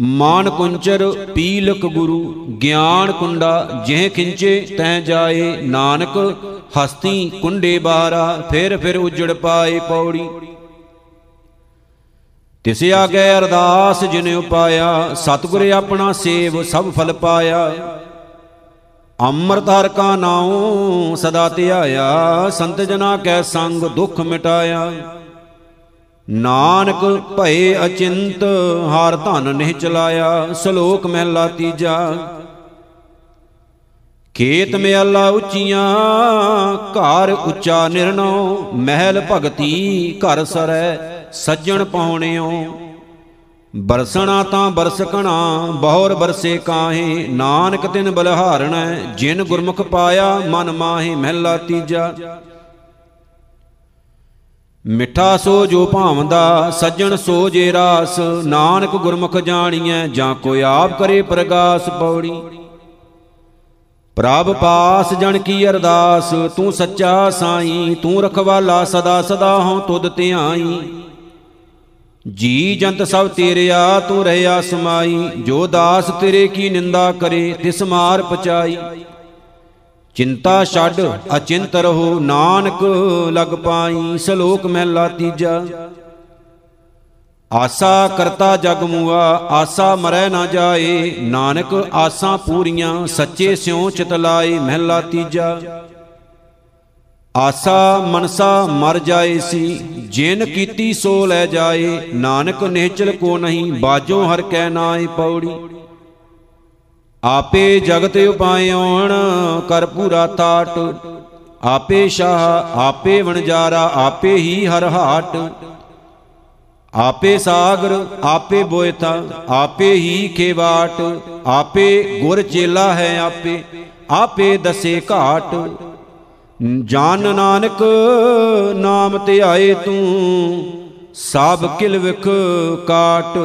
ਮਾਨ ਕੁੰਚਰ ਪੀਲਕ ਗੁਰੂ, ਗਿਆਨ ਕੁੰਡਾ ਜਿਹ ਖਿੰਚੇ ਤੈ ਜਾਏ ਨਾਨਕ, ਹਸਤੀ ਕੁੰਡੇ ਬਾਰਾ, ਫਿਰ ਫਿਰ ਉਜੜ ਪਾਏ ਪੌੜੀ। ਤਿਸ ਆਗੇ ਅਰਦਾਸ ਜਿਨ ਉਪਾਇਆ, ਸਤਿਗੁਰ ਆਪਣਾ ਸੇਵ ਸਭ ਫਲ ਪਾਇਆ। ਅੰਮ੍ਰਿਤ ਹਰ ਕਾ ਨਾਉ ਸਦਾ ਧਿਆਇਆ, ਸੰਤ ਜਨਾ ਕੈ ਸੰਗ ਦੁਖ ਮਿਟਾਇਆ। ਨਾਨਕ ਭਏ ਅਚਿੰਤ, ਹਰ ਧਨ ਨਹੀਂ ਚਲਾਇਆ, ਸ਼ਲੋਕ ਮਹਿਲਾ ਤੀਜਾ। ਖੇਤ ਮੇਲਾ ਉੱਚੀਆਂ, ਘਰ ਉੱਚਾ ਨਿਰਣੋ ਮਹਿਲ ਭਗਤੀ ਘਰ ਸਰੈ, ਸੱਜਣ ਪਾਉਣਿਓ ਬਰਸਣਾ ਤਾਂ ਬਰਸਕਣਾ, ਬਹੁਰ ਬਰਸੇ ਕਾਹੇ, ਨਾਨਕ ਤਿਨ ਬਲਹਾਰਣੈ, ਜਿਨ ਗੁਰਮੁਖ ਪਾਇਆ, ਮਨ ਮਾਹੇ ਮਹਿਲਾ ਤੀਜਾ। ਮਿੱਠਾ ਸੋ ਜੋ ਭਾਵਦਾ, ਸੱਜਣ ਸੋ ਜੇ ਰਾਸ। ਨਾਨਕ ਗੁਰਮੁਖ ਜਾਣੀਐ, ਜਾਂ ਕੋਈ ਆਪ ਕਰੇ ਪ੍ਰਗਾਸ ਪੌੜੀ। ਪ੍ਰਭ ਪਾਸ ਜਨ ਕੀ ਅਰਦਾਸ, ਤੂੰ ਸੱਚਾ ਸਾਈ, ਤੂੰ ਰਖਵਾਲਾ ਸਦਾ ਸਦਾ ਹਉ ਤੁਧ ਧਿਆਈ। ਜੀ ਜੰਤ ਸਭ ਤੇਰਿਆ ਤੂੰ ਰਹਿਆ ਸਮਾਈ, ਜੋ ਦਾਸ ਤੇਰੇ ਕੀ ਨਿੰਦਾ ਕਰੇ, ਤਿਸ ਮਾਰ ਪਚਾਈ। ਚਿੰਤਾ ਛੱਡ, ਅਚਿੰਤ ਰਹੋ, ਨਾਨਕ ਲਗ ਪਾਈ, ਸ਼ਲੋਕ ਮਹਿਲਾ ਤੀਜਾ। ਆਸਾ ਕਰਤਾ ਜਗ ਮੂਆ, ਆਸਾ ਮਰੈ ਨਾ ਜਾਏ, ਨਾਨਕ ਆਸਾਂ ਪੂਰੀਆਂ, ਸੱਚੇ ਸਿਉ ਚਿਤ ਲਾਏ, ਮਹਿਲਾ ਤੀਜਾ। ਆਸਾ ਮਨਸਾ ਮਰ ਜਾਏ ਸੀ, ਜਿਨ ਕੀਤੀ ਸੋ ਲੈ ਜਾਏ, ਨਾਨਕ ਨਿਹਚਲ ਕੋ ਨਹੀਂ, ਬਾਜੋ ਹਰ ਕੈ ਨਾਏ ਪੌੜੀ। ਆਪੇ ਜਗਤ ਉਪਾਇਓਣ, ਕਰ ਪੂਰਾ ਤਾਟ। ਆਪੇ ਸ਼ਾਹ, ਆਪੇ ਵਣਜਾਰਾ, ਆਪੇ ਹੀ ਹਰ ਹਾਟ। ਆਪੇ ਸਾਗਰ, ਆਪੇ ਬੋਇਤਾ ਆਪੇ ਹੀ ਖੇਵਾਟ। ਆਪੇ ਗੁਰ ਚੇਲਾ ਹੈ ਆਪੇ ਆਪੇ ਦਸੇ ਘਾਟ। ਜਾਨ ਨਾਨਕ ਨਾਮ ਧਿਆਏ ਤੂੰ, ਸਭ ਕਿਲ ਵਿਖ ਕਾਟ।